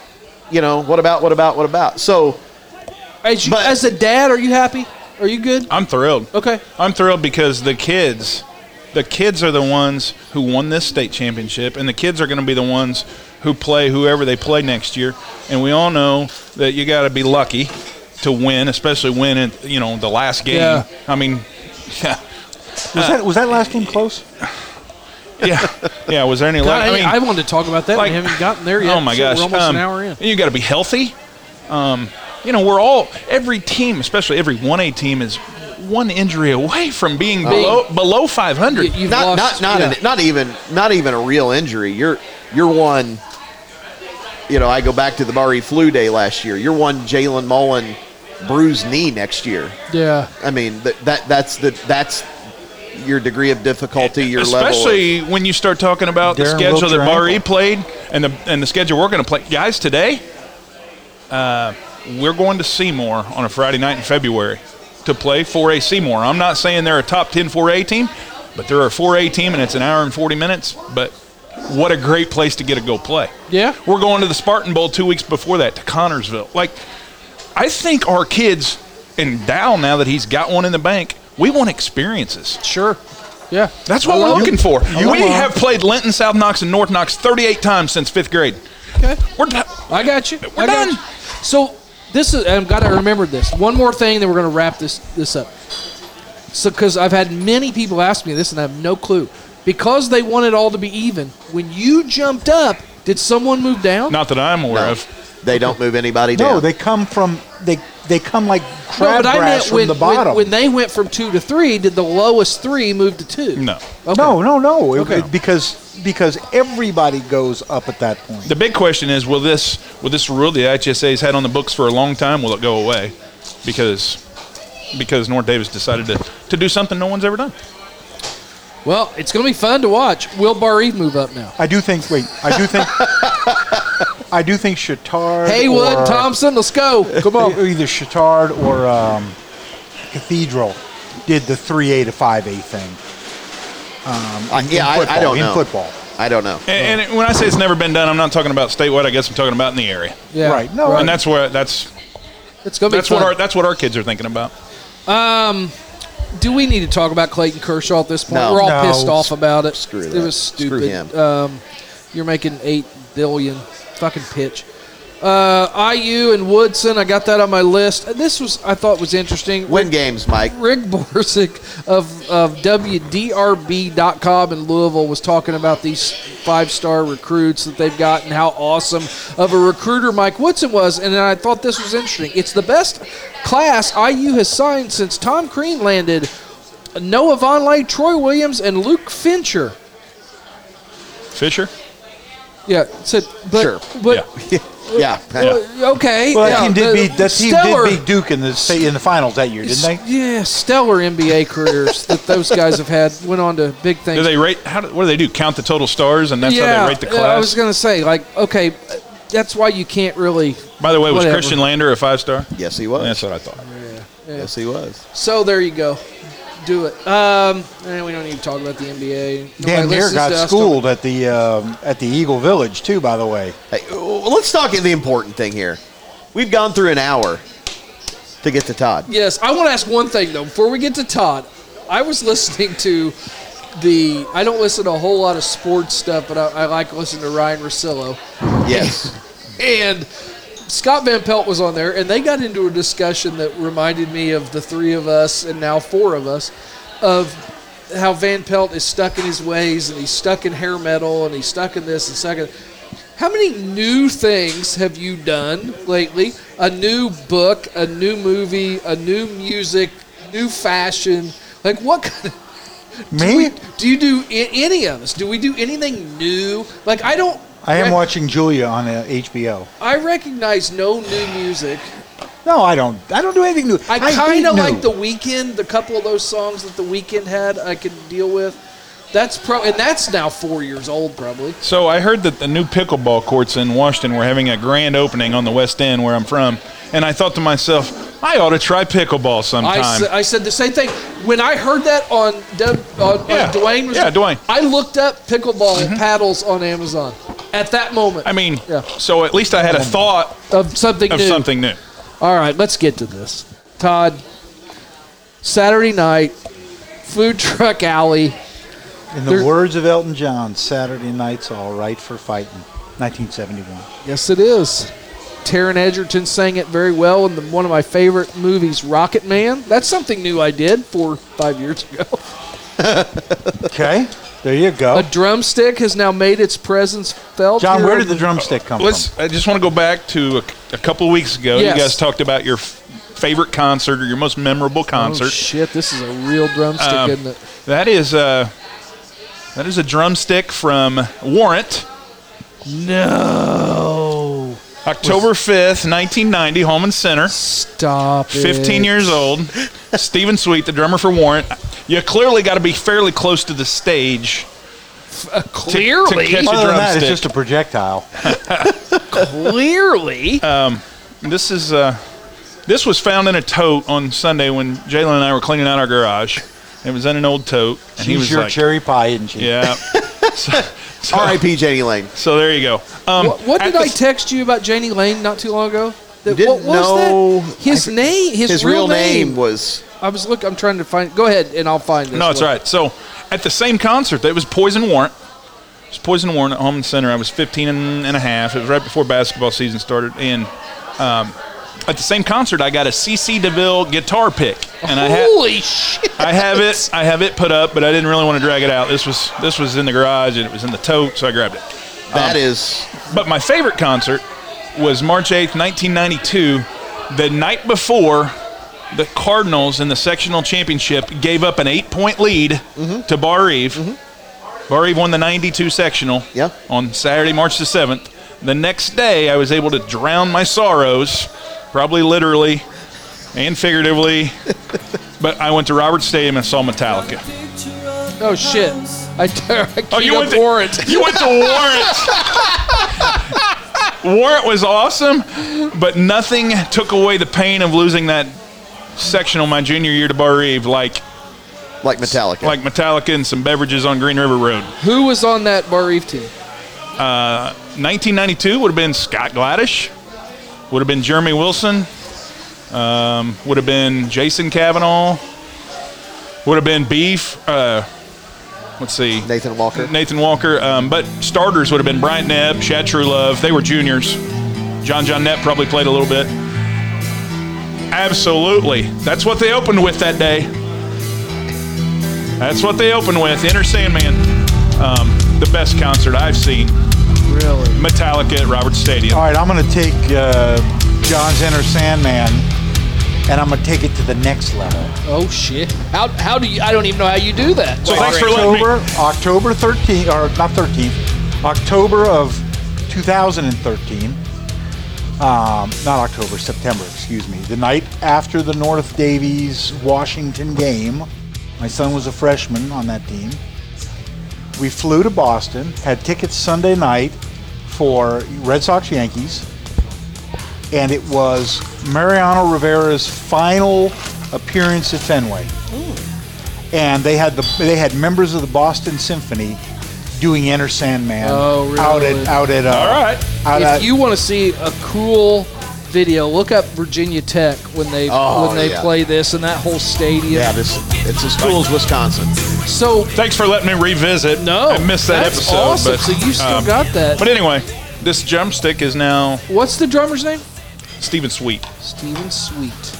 Speaker 5: you know, what about what about what about? So
Speaker 1: As, you,
Speaker 5: But-
Speaker 1: as a dad, are you happy? Are you good?
Speaker 4: I'm thrilled.
Speaker 1: Okay.
Speaker 4: I'm thrilled because the kids, the kids are the ones who won this state championship, and the kids are going to be the ones who play whoever they play next year. And we all know that you got to be lucky to win, especially win in you know the last game.
Speaker 1: Yeah.
Speaker 4: I mean, *laughs* yeah,
Speaker 3: Was that was that last game close? *laughs*
Speaker 4: yeah, yeah. Was there any
Speaker 1: God,
Speaker 4: luck?
Speaker 1: I,
Speaker 4: I mean,
Speaker 1: I wanted to talk about that.
Speaker 4: like-
Speaker 1: we haven't gotten there yet.
Speaker 4: Oh my
Speaker 1: Shit,
Speaker 4: gosh!
Speaker 1: We're almost
Speaker 4: Um,
Speaker 1: an hour in.
Speaker 4: You got to be healthy. Um, you know, we're all every team, especially every one A team, is one injury away from being below below 500.
Speaker 1: You- you've
Speaker 5: not
Speaker 1: lost-
Speaker 5: not not
Speaker 1: yeah.
Speaker 5: an, not even not even a real injury. You're you're one. You know, I go back to the Murray flu day last year. You're one Jalen Mullen bruised knee next year.
Speaker 1: Yeah.
Speaker 5: I mean that, that that's the that's your degree of difficulty, your level. Of,
Speaker 4: Especially when you start talking about the schedule that
Speaker 3: your
Speaker 4: Bar
Speaker 3: ankle.
Speaker 4: played and the and the schedule we're going to play. Guys, today uh, we're going to Seymour on a Friday night in February to play 4A Seymour. I'm not saying they're a top 10 4A team, but they're a 4A team and it's an hour and 40 minutes. But what a great place to get to go play.
Speaker 1: Yeah.
Speaker 4: We're going to the Spartan Bowl two weeks before that to Connersville. Like, I think our kids, and Dow, now that he's got one in the bank, we want experiences.
Speaker 1: Sure. Yeah.
Speaker 4: That's what we're looking
Speaker 1: it.
Speaker 4: for.
Speaker 3: You
Speaker 4: we have played Linton, South Knox, and North Knox 38 times since fifth grade.
Speaker 1: Okay.
Speaker 4: We're done.
Speaker 1: I got you.
Speaker 4: We're
Speaker 1: I got
Speaker 4: done.
Speaker 1: you. So this is I've got to remember this. One more thing, then we're going to wrap this this up. So because I've had many people ask me this and I have no clue. Because they want it all to be even. When you jumped up, did someone move down?
Speaker 4: Not that I'm aware
Speaker 5: no,
Speaker 4: of.
Speaker 5: They don't move anybody down.
Speaker 3: No, they come from they they come like
Speaker 1: No,
Speaker 3: crabgrass
Speaker 1: but I meant
Speaker 3: from
Speaker 1: when,
Speaker 3: the bottom.
Speaker 1: when they went from two to three, did the lowest three move to two?
Speaker 4: No.
Speaker 1: Okay.
Speaker 3: No, no, no.
Speaker 1: Okay.
Speaker 3: it- because because everybody goes up at that point.
Speaker 4: The big question is: Will this will this rule the IHSA has had on the books for a long time? Will it go away? Because because North Daviess decided to, to do something no one's ever done.
Speaker 1: Well, it's going to be fun to watch. Will Barr-Reeve move up now?
Speaker 3: I do think. Wait, I do think. *laughs* I do think Chittard.
Speaker 1: Haywood,
Speaker 3: or,
Speaker 1: Thompson, let's go. Come on.
Speaker 3: Either Chittard or um, Cathedral did the three A to five A thing. Um,
Speaker 5: I-
Speaker 3: in-
Speaker 5: yeah,
Speaker 3: in
Speaker 5: I- I don't
Speaker 3: in
Speaker 5: know.
Speaker 3: football.
Speaker 5: I don't know.
Speaker 4: And, and when I say it's never been done, I'm not talking about statewide. I guess I'm talking about in the area.
Speaker 1: Yeah.
Speaker 3: Right. No,
Speaker 4: And that's where that's
Speaker 1: It's going to be
Speaker 4: that's
Speaker 1: fun.
Speaker 4: what our that's what our kids are thinking about.
Speaker 1: Do we need to talk about Clayton Kershaw at this point?
Speaker 5: No.
Speaker 1: We're all
Speaker 3: No.
Speaker 1: pissed off about it.
Speaker 5: Screw
Speaker 1: It
Speaker 5: that.
Speaker 1: was
Speaker 5: Screw
Speaker 1: stupid.
Speaker 5: him.
Speaker 1: Um, you're making eight billion. Fucking pitch. Uh, IU and Woodson. I got that on my list. And This was I thought was interesting.
Speaker 5: Win games, Mike.
Speaker 1: Rick Bozich of, of WDRB.com in Louisville was talking about these five star recruits that they've got and how awesome of a recruiter Mike Woodson was. And I thought this was interesting. It's the best class IU has signed since Tom Crean landed Noah Vonleh, Troy Williams, and Luke Fischer.
Speaker 4: Fischer.
Speaker 1: Yeah, said, but,
Speaker 5: Sure.
Speaker 1: but
Speaker 5: Yeah. *laughs*
Speaker 1: uh, okay.
Speaker 3: Well, that
Speaker 1: yeah,
Speaker 3: team did
Speaker 1: the
Speaker 3: beat that team did beat Duke in the in the finals that year, didn't they?
Speaker 1: Yeah, stellar NBA careers *laughs* that those guys have had. Went on to big things.
Speaker 4: Do they rate? How? Do, what do they do? Count the total stars, and that's
Speaker 1: yeah,
Speaker 4: how they rate the
Speaker 1: yeah, I was gonna say, like, okay, that's why you can't really.
Speaker 4: By the way, was
Speaker 1: whatever.
Speaker 4: Khristian Lander a five star?
Speaker 5: Yes, he was.
Speaker 4: That's what I thought.
Speaker 5: Yes, he was.
Speaker 1: So there you go. Do it. Um, and we don't need to talk about the NBA.
Speaker 3: Dan
Speaker 1: Nobody
Speaker 3: Near
Speaker 1: listens
Speaker 3: got
Speaker 1: us
Speaker 3: schooled at the um, at the Eagle Village too. By the way,
Speaker 5: Hey, well, let's talk in the important thing here. We've gone through an hour to get to Todd.
Speaker 1: Yes, I want to ask one thing though before we get to Todd. I was listening to the. I don't listen to a whole lot of sports stuff, but I, I like listening to Ryen Russillo.
Speaker 5: Yes. *laughs*
Speaker 1: And Scott Van Pelt was on there, and they got into a discussion that reminded me of the three of us, and now four of us, of how Van Pelt is stuck in his ways, and he's stuck in hair metal, and he's stuck in this and stuck in. How many new things have you done lately? A new book, a new movie, a new music, new fashion. Like what kind of
Speaker 3: me,
Speaker 1: do you do any of us? Do we do anything new? Like I don't.
Speaker 3: I am
Speaker 1: rec-
Speaker 3: watching Julia on uh, HBO.
Speaker 1: I recognize no new music.
Speaker 3: No, I don't. I don't do anything new.
Speaker 1: I
Speaker 3: hate
Speaker 1: kind of like the Weeknd. The couple of those songs that the Weeknd had, I could deal with. That's pro, and that's now four years old, probably.
Speaker 4: So I heard that the new pickleball courts in Washington were having a grand opening on the West End, where I'm from, and I thought to myself, I ought to try pickleball sometime.
Speaker 1: I, sa- I said the same thing when I heard that on Deb, on,
Speaker 4: Yeah.
Speaker 1: on Dwayne. Was
Speaker 4: Yeah, Dwayne. Mm-hmm.
Speaker 1: I looked up pickleball paddles on Amazon at that moment
Speaker 4: I mean,
Speaker 1: Yeah.
Speaker 4: so at least I had a thought
Speaker 1: of something
Speaker 4: of
Speaker 1: new.
Speaker 4: something new.
Speaker 1: All right, let's get to this. Todd, Saturday night, food truck alley.
Speaker 3: In the
Speaker 1: There-
Speaker 3: words of Elton John, Saturday night's all right for fighting. 1971.
Speaker 1: Yes, it is. Taron Egerton sang it very well in the, one of my favorite movies, Rocket Man. That's something new I did four, five years ago. *laughs*
Speaker 3: Okay, there you go.
Speaker 1: A drumstick has now made its presence felt.
Speaker 3: John,
Speaker 1: here
Speaker 3: where did the drumstick come
Speaker 4: Let's. I just want to go back to a, a couple of weeks ago.
Speaker 1: Yes.
Speaker 4: You guys talked about your f- favorite concert or your most memorable concert.
Speaker 1: Oh, shit, this is a real drumstick,
Speaker 4: Um,
Speaker 1: isn't it?
Speaker 4: that is uh, that is a drumstick from Warrant.
Speaker 1: No.
Speaker 4: October 5th, 1990, Hulman Center.
Speaker 1: Stop it.
Speaker 4: 15 years old. *laughs* Steven Sweet, the drummer for Warrant. You clearly got to be fairly close to the stage.
Speaker 1: Uh, clearly.
Speaker 4: to catch
Speaker 3: from?
Speaker 4: a
Speaker 3: Other than that, it's just a projectile. *laughs* *laughs*
Speaker 1: clearly.
Speaker 4: um, This is uh, this was found in a tote on Sunday when Jalen and I were cleaning out our garage. It was in an old tote, and he
Speaker 3: She's
Speaker 4: was
Speaker 3: your
Speaker 4: like,
Speaker 3: cherry pie, isn't she?
Speaker 4: "Yeah." so, so,
Speaker 5: R.I.P. Jani Lane.
Speaker 4: so there you go. Um,
Speaker 1: what, what did I text you about Jani Lane not too long ago? That,
Speaker 5: Didn't
Speaker 1: what was
Speaker 5: know-
Speaker 1: that? His name. His,
Speaker 5: His
Speaker 1: real,
Speaker 5: real name was
Speaker 1: I was look. I'm trying to find. Go ahead, and I'll find this.
Speaker 4: No, it's
Speaker 1: one.
Speaker 4: all right. So at the same concert, it was Poison Warrant. It was Poison Warrant at Hulman Center. I was 15 and, and a half. It was right before basketball season started. And um, at the same concert, I got a CC DeVille guitar pick, and I had
Speaker 1: Holy shit!
Speaker 4: I have it. I have it put up, but I didn't really want to drag it out. This was this was in the garage and it was in the tote, so I grabbed it.
Speaker 5: Um, that is
Speaker 4: But my favorite concert was March 8th, 1992, the night before the Cardinals in the sectional championship gave up an eight point lead mm-hmm. to Barr-Reeve. Mm-hmm. Barr-Reeve won the 92 sectional
Speaker 5: Yeah.
Speaker 4: on Saturday, March the 7th. The next day, I was able to drown my sorrows, probably literally and figuratively. but I went to Roberts Stadium and saw Metallica.
Speaker 1: Oh shit! I, *laughs* I
Speaker 4: Oh, you
Speaker 1: keyed
Speaker 4: went to
Speaker 1: Warrant.
Speaker 4: You went to Warrant. Warrant was awesome, but nothing took away the pain of losing that sectional my junior year to Barr-Reeve, like
Speaker 5: like Metallica.
Speaker 4: like Metallica and some beverages on Green River Road.
Speaker 1: Who was on that Barr-Reeve team?
Speaker 4: Uh, 1992 would have been Scott Gladish, would have been Jeremy Wilson, um, would have been Jason Cavanaugh, would have been Beef. Uh, let's see.
Speaker 5: Nathan Walker.
Speaker 4: Nathan Walker. Um, but starters would have been Bryant Nebb, Shad True Love. They were juniors. John John Knapp probably played a little bit. Absolutely. That's what they opened with that day. That's what they opened with. Enter Sandman. Um, the best concert I've seen.
Speaker 1: Really?
Speaker 4: Metallica at Roberts Stadium.
Speaker 3: All right, I'm going to take uh, John's Enter Sandman, and I'm going to take it to the next level.
Speaker 1: Oh shit! How how do you? I don't even know how you do that.
Speaker 4: So thanks for
Speaker 1: frankly.
Speaker 4: letting me-
Speaker 3: October, October 13th, or not 13th, October of 2013. Um, not October, September, excuse me. The night after the North Daviess Washington game, my son was a freshman on that team. We flew to Boston, had tickets Sunday night for Red Sox Yankees, and it was Mariano Rivera's final appearance at Fenway. And they had the they had members of the Boston Symphony doing Enter Sandman
Speaker 1: Oh, really?
Speaker 3: out at out at uh,
Speaker 4: All right.
Speaker 3: out
Speaker 1: if
Speaker 3: at,
Speaker 1: you want to see a cool video, look up Virginia Tech when they
Speaker 5: Oh,
Speaker 1: when they
Speaker 5: yeah.
Speaker 1: play this and that whole stadium.
Speaker 5: Yeah, this it's as cool as Wisconsin.
Speaker 1: So
Speaker 4: Thanks for letting me revisit.
Speaker 1: no,
Speaker 4: I missed that
Speaker 1: that's
Speaker 4: episode.
Speaker 1: Awesome.
Speaker 4: But,
Speaker 1: so you still
Speaker 4: um,
Speaker 1: got that.
Speaker 4: But anyway, this drumstick is now
Speaker 1: What's the drummer's name?
Speaker 4: Steven Sweet.
Speaker 1: Steven Sweet.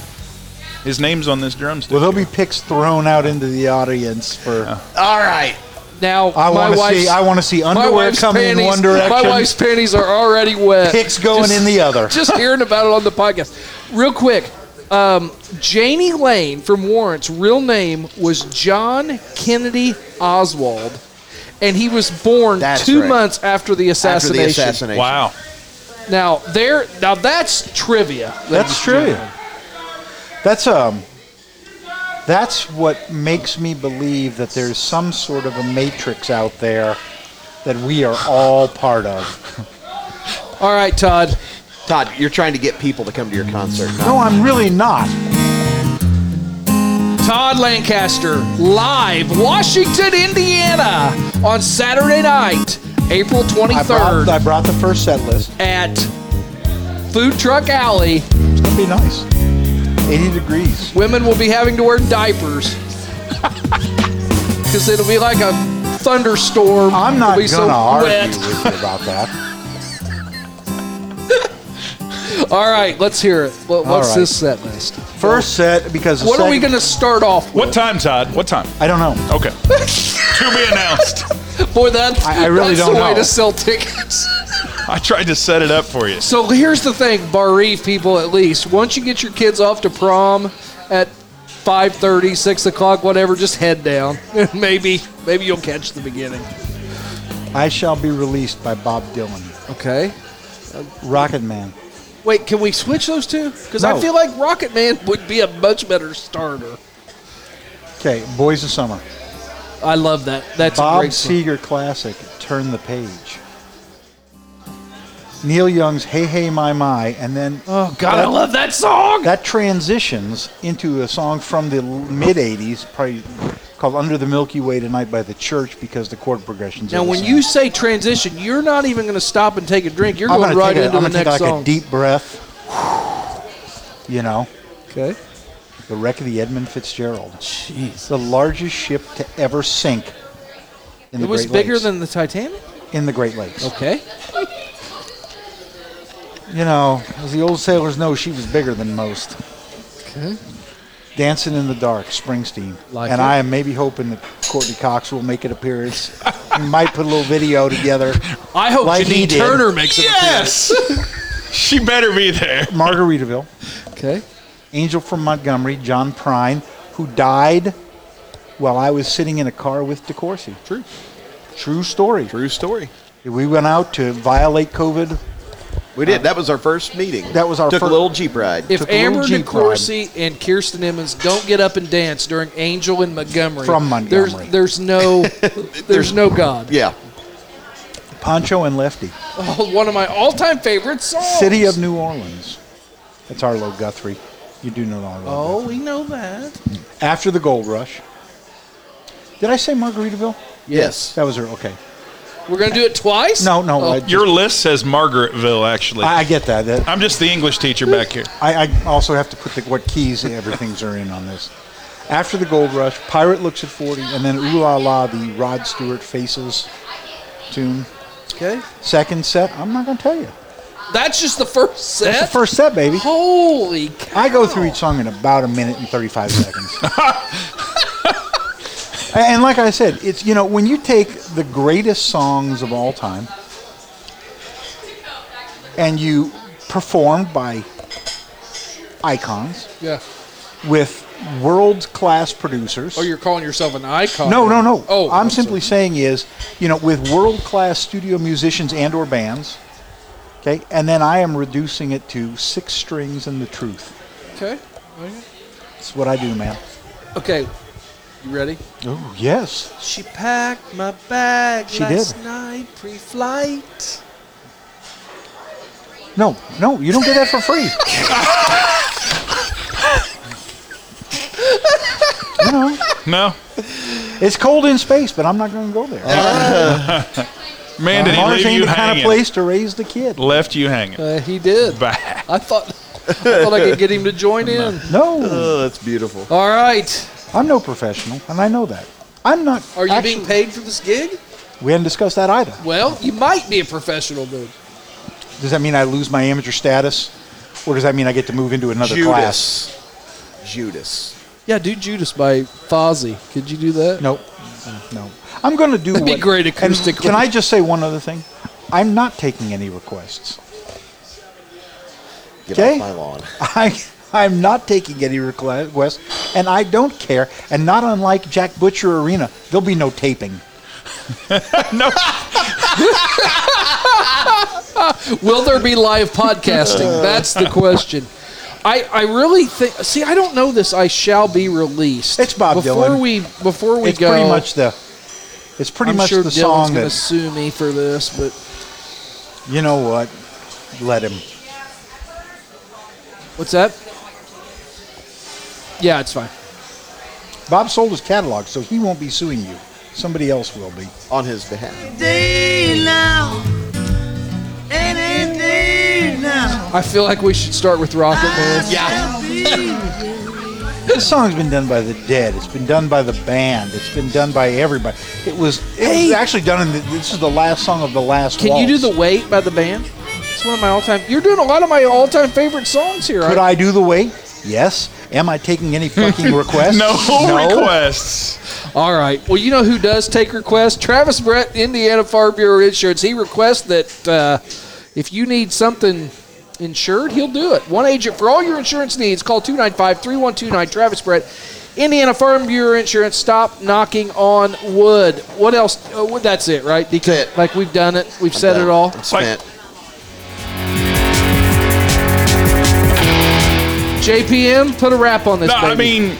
Speaker 4: His name's on this drumstick.
Speaker 3: well, there'll be picks thrown out into the audience for.
Speaker 5: All right.
Speaker 1: Now
Speaker 3: I
Speaker 1: my
Speaker 3: want to see. I want to see
Speaker 1: my
Speaker 3: underwear
Speaker 1: wife's
Speaker 3: coming in one direction.
Speaker 1: My wife's panties are already wet.
Speaker 3: Pics going in the other. *laughs*
Speaker 1: Just hearing about it on the podcast. Real quick, um, Jani Lane from Warrant's real name was John Kennedy Oswald, and he was born
Speaker 5: That's
Speaker 1: two
Speaker 5: right.
Speaker 1: months after the
Speaker 5: After
Speaker 1: assassination.
Speaker 5: the assassination.
Speaker 4: wow.
Speaker 1: Now there, now that's trivia. ladies
Speaker 3: That's
Speaker 1: and
Speaker 3: true.
Speaker 1: gentlemen.
Speaker 3: That's um. That's what makes me believe that there's some sort of a matrix out there that we are all part of.
Speaker 1: All right, Todd.
Speaker 5: Todd, you're trying to get people to come to your concert.
Speaker 3: No, I'm really not.
Speaker 1: Todd Lancaster, live, Washington, Indiana, on Saturday night, April
Speaker 3: I
Speaker 1: 23rd,
Speaker 3: brought, I brought the first set list.
Speaker 1: at Food Truck Alley.
Speaker 3: It's gonna be nice. 80 degrees.
Speaker 1: Women will be having to wear diapers *laughs* because it'll be like a thunderstorm.
Speaker 3: I'm not
Speaker 1: It'll
Speaker 3: gonna
Speaker 1: be so
Speaker 3: argue
Speaker 1: wet.
Speaker 3: with you about that. *laughs*
Speaker 1: All right, let's hear it. What, what's
Speaker 3: right.
Speaker 1: this set list?
Speaker 3: First set because the
Speaker 1: What are we going to start off with?
Speaker 4: What time, Todd? What time?
Speaker 3: I don't know.
Speaker 4: Okay. *laughs* to be announced.
Speaker 1: Boy, that,
Speaker 3: I- I really
Speaker 1: that's
Speaker 3: don't
Speaker 1: the way to sell tickets.
Speaker 4: I tried to set it up for you.
Speaker 1: So here's the thing, Barr-Reeve people at least, once you get your kids off to prom at 5.30, 6 o'clock, whatever, just head down. *laughs* maybe maybe you'll catch the beginning.
Speaker 3: I shall be released by Bob Dylan.
Speaker 1: Okay.
Speaker 3: Rocket Man.
Speaker 1: Wait, can we switch those two? Because I feel like Rocket Man would be a much better starter.
Speaker 3: Okay, Boys of Summer.
Speaker 1: I love that. That's a
Speaker 3: Bob
Speaker 1: great song.
Speaker 3: Seger classic. Turn the page. Neil Young's Hey Hey My My, and then
Speaker 1: Oh God, I love that song.
Speaker 3: that transitions into a song from the mid '80s, probably called "Under the Milky Way Tonight" by the Church, because the chord progressions.
Speaker 1: Now, when
Speaker 3: same.
Speaker 1: you say transition, you're not even going to stop and take a drink. You're
Speaker 3: I'm
Speaker 1: going right
Speaker 3: take, a,
Speaker 1: into
Speaker 3: I'm
Speaker 1: the next
Speaker 3: take like
Speaker 1: song.
Speaker 3: a deep breath. You know,
Speaker 1: okay.
Speaker 3: the wreck of the Edmund Fitzgerald,
Speaker 1: Jeez.
Speaker 3: the largest ship to ever sink. In the
Speaker 1: It was
Speaker 3: Great
Speaker 1: bigger
Speaker 3: Lakes.
Speaker 1: than the Titanic.
Speaker 3: in the Great Lakes.
Speaker 1: Okay.
Speaker 3: You know, as the old sailors know, she was bigger than most.
Speaker 1: Okay.
Speaker 3: Dancing in the Dark, Springsteen.
Speaker 1: Like
Speaker 3: and
Speaker 1: it.
Speaker 3: I am maybe hoping that Courteney Cox will make an appearance. we might put a little video together.
Speaker 1: I hope
Speaker 3: Like
Speaker 1: Janine. Turner makes it.
Speaker 4: Yes. she better be there.
Speaker 3: Margaritaville,
Speaker 1: Okay.
Speaker 3: Angel from Montgomery, John Prine, who died while I was sitting in a car with DeCourcy.
Speaker 5: True.
Speaker 3: True story.
Speaker 5: True story.
Speaker 3: We went out to violate COVID.
Speaker 5: We did. That was our first meeting.
Speaker 3: That was our
Speaker 5: Took
Speaker 3: fir-
Speaker 5: a little Jeep ride.
Speaker 1: If
Speaker 3: Took a little
Speaker 1: Amber
Speaker 3: Jeep
Speaker 1: DeCourcy and Kirsten Emmons don't get up and dance during Angel and Montgomery,
Speaker 3: From Montgomery.
Speaker 1: there's there's no *laughs* there's no God.
Speaker 5: yeah.
Speaker 3: Pancho and Lefty.
Speaker 1: Oh, one of my all-time favorite songs.
Speaker 3: City of New Orleans. That's Arlo Guthrie. You do know Arlo.
Speaker 1: Oh, we know that.
Speaker 3: After the gold rush. Did I say Margaritaville?
Speaker 5: Yes.
Speaker 3: That was her. Okay.
Speaker 1: We're gonna do it twice.
Speaker 3: No, no.
Speaker 1: Oh.
Speaker 3: I, just-
Speaker 4: Your list says Margaretville, actually.
Speaker 3: I, I get that. that
Speaker 4: I'm just the English teacher back here.
Speaker 3: I, I also have to put the, what keys everything's are in on this. After the gold rush, Pirate looks at 40, and then Ooh La La, the Rod Stewart Faces tune.
Speaker 1: Okay.
Speaker 3: Second set, I'm not going to tell you.
Speaker 1: That's just the first set.
Speaker 3: That's the first set, baby.
Speaker 1: Holy cow.
Speaker 3: I go through each song in about a minute and 35 seconds. *laughs* and like I said, it's you know when you take the greatest songs of all time and you performed by icons
Speaker 1: Yeah.
Speaker 3: with world class producers.
Speaker 1: Oh, you're calling yourself an icon?
Speaker 3: No, no, no.
Speaker 1: Oh,
Speaker 3: I'm,
Speaker 1: I'm
Speaker 3: simply saying is, you know, with world class studio musicians and or bands. Okay, and then I am reducing it to six strings and the truth.
Speaker 1: Okay. Okay.
Speaker 3: That's what I do, man.
Speaker 1: Okay. You ready?
Speaker 3: Oh yes.
Speaker 1: She packed my bag
Speaker 3: She
Speaker 1: last
Speaker 3: did.
Speaker 1: night pre-flight.
Speaker 3: No, no, you don't get that for free. *laughs* you know,
Speaker 4: No,
Speaker 3: it's cold in space, but I'm not going to go there. *laughs*
Speaker 4: man, did he
Speaker 3: Mars
Speaker 4: leave
Speaker 3: ain't
Speaker 4: you
Speaker 3: the kind of
Speaker 4: hanging?
Speaker 3: place to raise the kid.
Speaker 4: Left you hanging.
Speaker 1: Uh, he did.
Speaker 4: Bah.
Speaker 1: I thought I thought I could get him to join *laughs* in.
Speaker 3: No,
Speaker 5: Oh, that's beautiful.
Speaker 1: All right.
Speaker 3: I'm no professional, and I know that. I'm not.
Speaker 1: Are you
Speaker 3: actually-
Speaker 1: being paid for this gig?
Speaker 3: We hadn't discussed that either.
Speaker 1: Well, you might be a professional, dude.
Speaker 3: Does that mean I lose my amateur status, or does that mean I get to move into another class?
Speaker 5: Judas. Judas.
Speaker 1: Yeah, do Judas by Fozzy. Could you do that?
Speaker 3: Nope. Mm, no. I'm going to do
Speaker 1: That'd be great
Speaker 3: and
Speaker 1: acoustic.
Speaker 3: Can I just say one other thing? I'm not taking any requests.
Speaker 5: Get
Speaker 3: Okay.
Speaker 5: off my lawn. *laughs*
Speaker 3: I I'm not taking any requests, and I don't care. And not unlike Jack Butcher Arena, there'll be no taping. *laughs*
Speaker 4: no, *laughs*
Speaker 1: Will there be live podcasting? That's the question. I, I really think. See, I don't know this. I shall be released.
Speaker 3: It's Bob
Speaker 1: before
Speaker 3: Dylan.
Speaker 1: we before we
Speaker 3: it's
Speaker 1: go.
Speaker 3: pretty much the. It's pretty
Speaker 1: I'm
Speaker 3: much
Speaker 1: sure
Speaker 3: the
Speaker 1: Dylan's
Speaker 3: song
Speaker 1: going to
Speaker 3: that
Speaker 1: sue me for this, but
Speaker 3: you know what. Let him.
Speaker 1: what's that? Yeah, it's fine.
Speaker 3: Bob sold his catalog, so he won't be suing you. Somebody else will be.
Speaker 5: On his behalf.
Speaker 1: I feel like we should start with Rocket Man.
Speaker 5: Yeah. *laughs*
Speaker 3: This song's been done by the Dead. It's been done by the band. It's been done by everybody. It was. It
Speaker 1: Hey.
Speaker 3: was actually done in. The, this is the last song of the last.
Speaker 1: Can you do
Speaker 3: waltz.
Speaker 1: the Wait by the band? It's one of my all-time. You're doing a lot of my all-time favorite songs here.
Speaker 3: Could I do the wait? Yes. Am I taking any fucking *laughs* requests?
Speaker 4: no, no, requests.
Speaker 1: All right. Well, you know who does take requests? Travis Brett, Indiana Farm Bureau Insurance. He requests that uh, if you need something insured, he'll do it. One agent for all your insurance needs. Call 295-3129. Travis Brett, Indiana Farm Bureau Insurance. Stop knocking on wood. What else? Oh, that's it, right? DK?
Speaker 5: it.
Speaker 1: Like we've done it. We've said
Speaker 5: Done.
Speaker 1: it all.
Speaker 5: I'm
Speaker 1: JPM, put a wrap on this.
Speaker 4: No, I mean,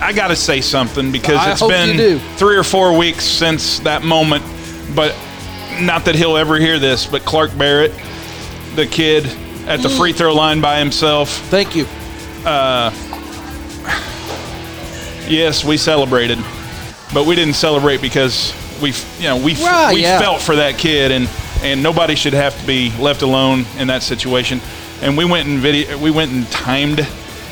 Speaker 4: I got to say something because
Speaker 1: I
Speaker 4: it's been three or four weeks since that moment. But not that he'll ever hear this, but Clark Barrett, the kid at the free throw line by himself.
Speaker 1: thank you.
Speaker 4: Uh, yes, we celebrated, but we didn't celebrate because we, you know, we
Speaker 1: Right,
Speaker 4: we
Speaker 1: yeah.
Speaker 4: felt for that kid, and and nobody should have to be left alone in that situation. And we went and video, we went and timed. It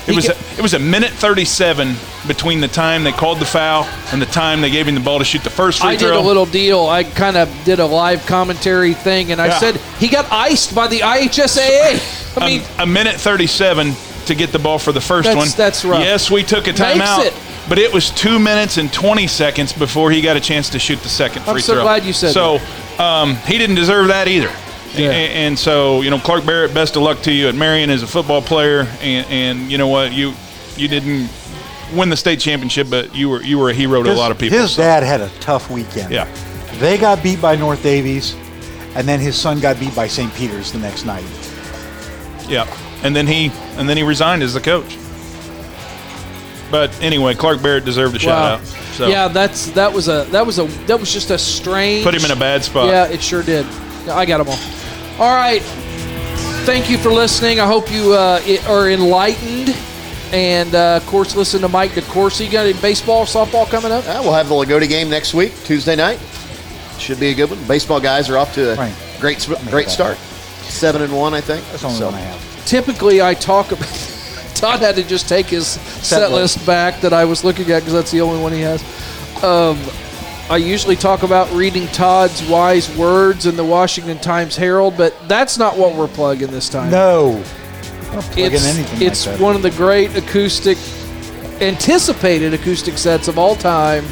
Speaker 1: He
Speaker 4: was a, it was a minute thirty seven between the time they called the foul and the time they gave him the ball to shoot the first free
Speaker 1: I
Speaker 4: throw.
Speaker 1: did a little deal. I kind of did a live commentary thing, and I
Speaker 4: Yeah.
Speaker 1: said he got iced by the IHSAA. I mean,
Speaker 4: a, a minute 37 to get the ball for the first
Speaker 1: That's-
Speaker 4: one.
Speaker 1: that's rough.
Speaker 4: Yes, we took a timeout,
Speaker 1: it.
Speaker 4: but it was two minutes and 20 seconds before he got a chance to shoot the second free throw.
Speaker 1: I'm so
Speaker 4: throw.
Speaker 1: glad you said
Speaker 4: so, um, he didn't deserve that either.
Speaker 1: Yeah.
Speaker 4: A- And, so, you know, Clark Barrett, best of luck to you at Marion as a football player. And, and you know what, you you didn't win the state championship, but you were you were a hero to
Speaker 3: His,
Speaker 4: a lot of people.
Speaker 3: His
Speaker 4: so,
Speaker 3: dad had a tough weekend.
Speaker 4: Yeah.
Speaker 3: They got beat by North Daviess, and then his son got beat by St. Peter's the next night.
Speaker 4: Yeah, and then he and then he resigned as the coach. But anyway, Clark Barrett deserved a shout out. So
Speaker 1: Yeah, that's that was a that was a that was just a strange.
Speaker 4: put him in a bad spot.
Speaker 1: Yeah, it sure did. I got them all. All right. Thank you for listening. I hope you uh, are enlightened. And uh, of course, listen to Mike DeCourcy. You got any baseball, softball coming up?
Speaker 5: Uh, we'll have the Loogootee game next week, Tuesday night. Should be a good one. Baseball guys are off to a
Speaker 3: Right.
Speaker 5: great great start. Seven and one, I think.
Speaker 3: That's the only
Speaker 5: So-
Speaker 3: one I have.
Speaker 1: typically I talk about. *laughs* Todd had to just take his set,
Speaker 3: list.
Speaker 1: list back that I was looking at because that's the only one he has. Um, I usually talk about reading Todd's wise words in the Washington Times Herald, but that's not what we're plugging this time.
Speaker 3: No. I'm plugging
Speaker 1: it's
Speaker 3: anything
Speaker 1: it's
Speaker 3: like
Speaker 1: one of the great acoustic, anticipated acoustic sets of all time.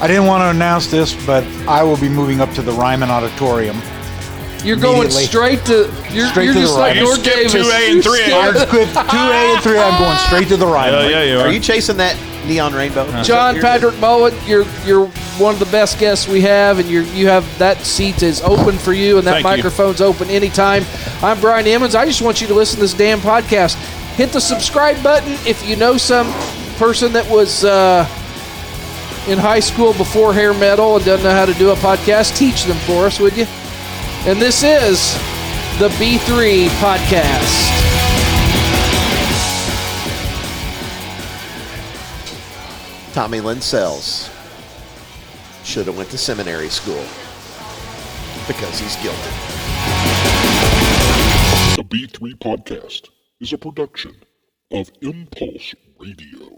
Speaker 3: I didn't want to announce this, but I will be moving up to the Ryman Auditorium
Speaker 1: You're going straight to. You're,
Speaker 3: Straight
Speaker 1: you're
Speaker 3: to the
Speaker 1: just
Speaker 3: right.
Speaker 1: like
Speaker 3: You
Speaker 1: North Daviess.
Speaker 4: 2A and 3A.
Speaker 1: You
Speaker 3: quit two A and three. I'm going straight to the right.
Speaker 4: Yeah, yeah, you
Speaker 5: Are
Speaker 4: are.
Speaker 5: you chasing that neon rainbow?
Speaker 1: John Patrick Bowen, you're you're one of the best guests we have, and you're you have that seat is open for you, and that
Speaker 4: Thank you.
Speaker 1: microphone's open anytime. I'm Brian Emmons. I just want you to listen to this damn podcast. Hit the subscribe button if you know some person that was uh, in high school before hair metal and doesn't know how to do a podcast. Teach them for us, would you? And this is the B3 podcast.
Speaker 5: Tommy Lynn Sells should have went to seminary school because he's guilty.
Speaker 2: The B3 Podcast is a production of Impulse Radio.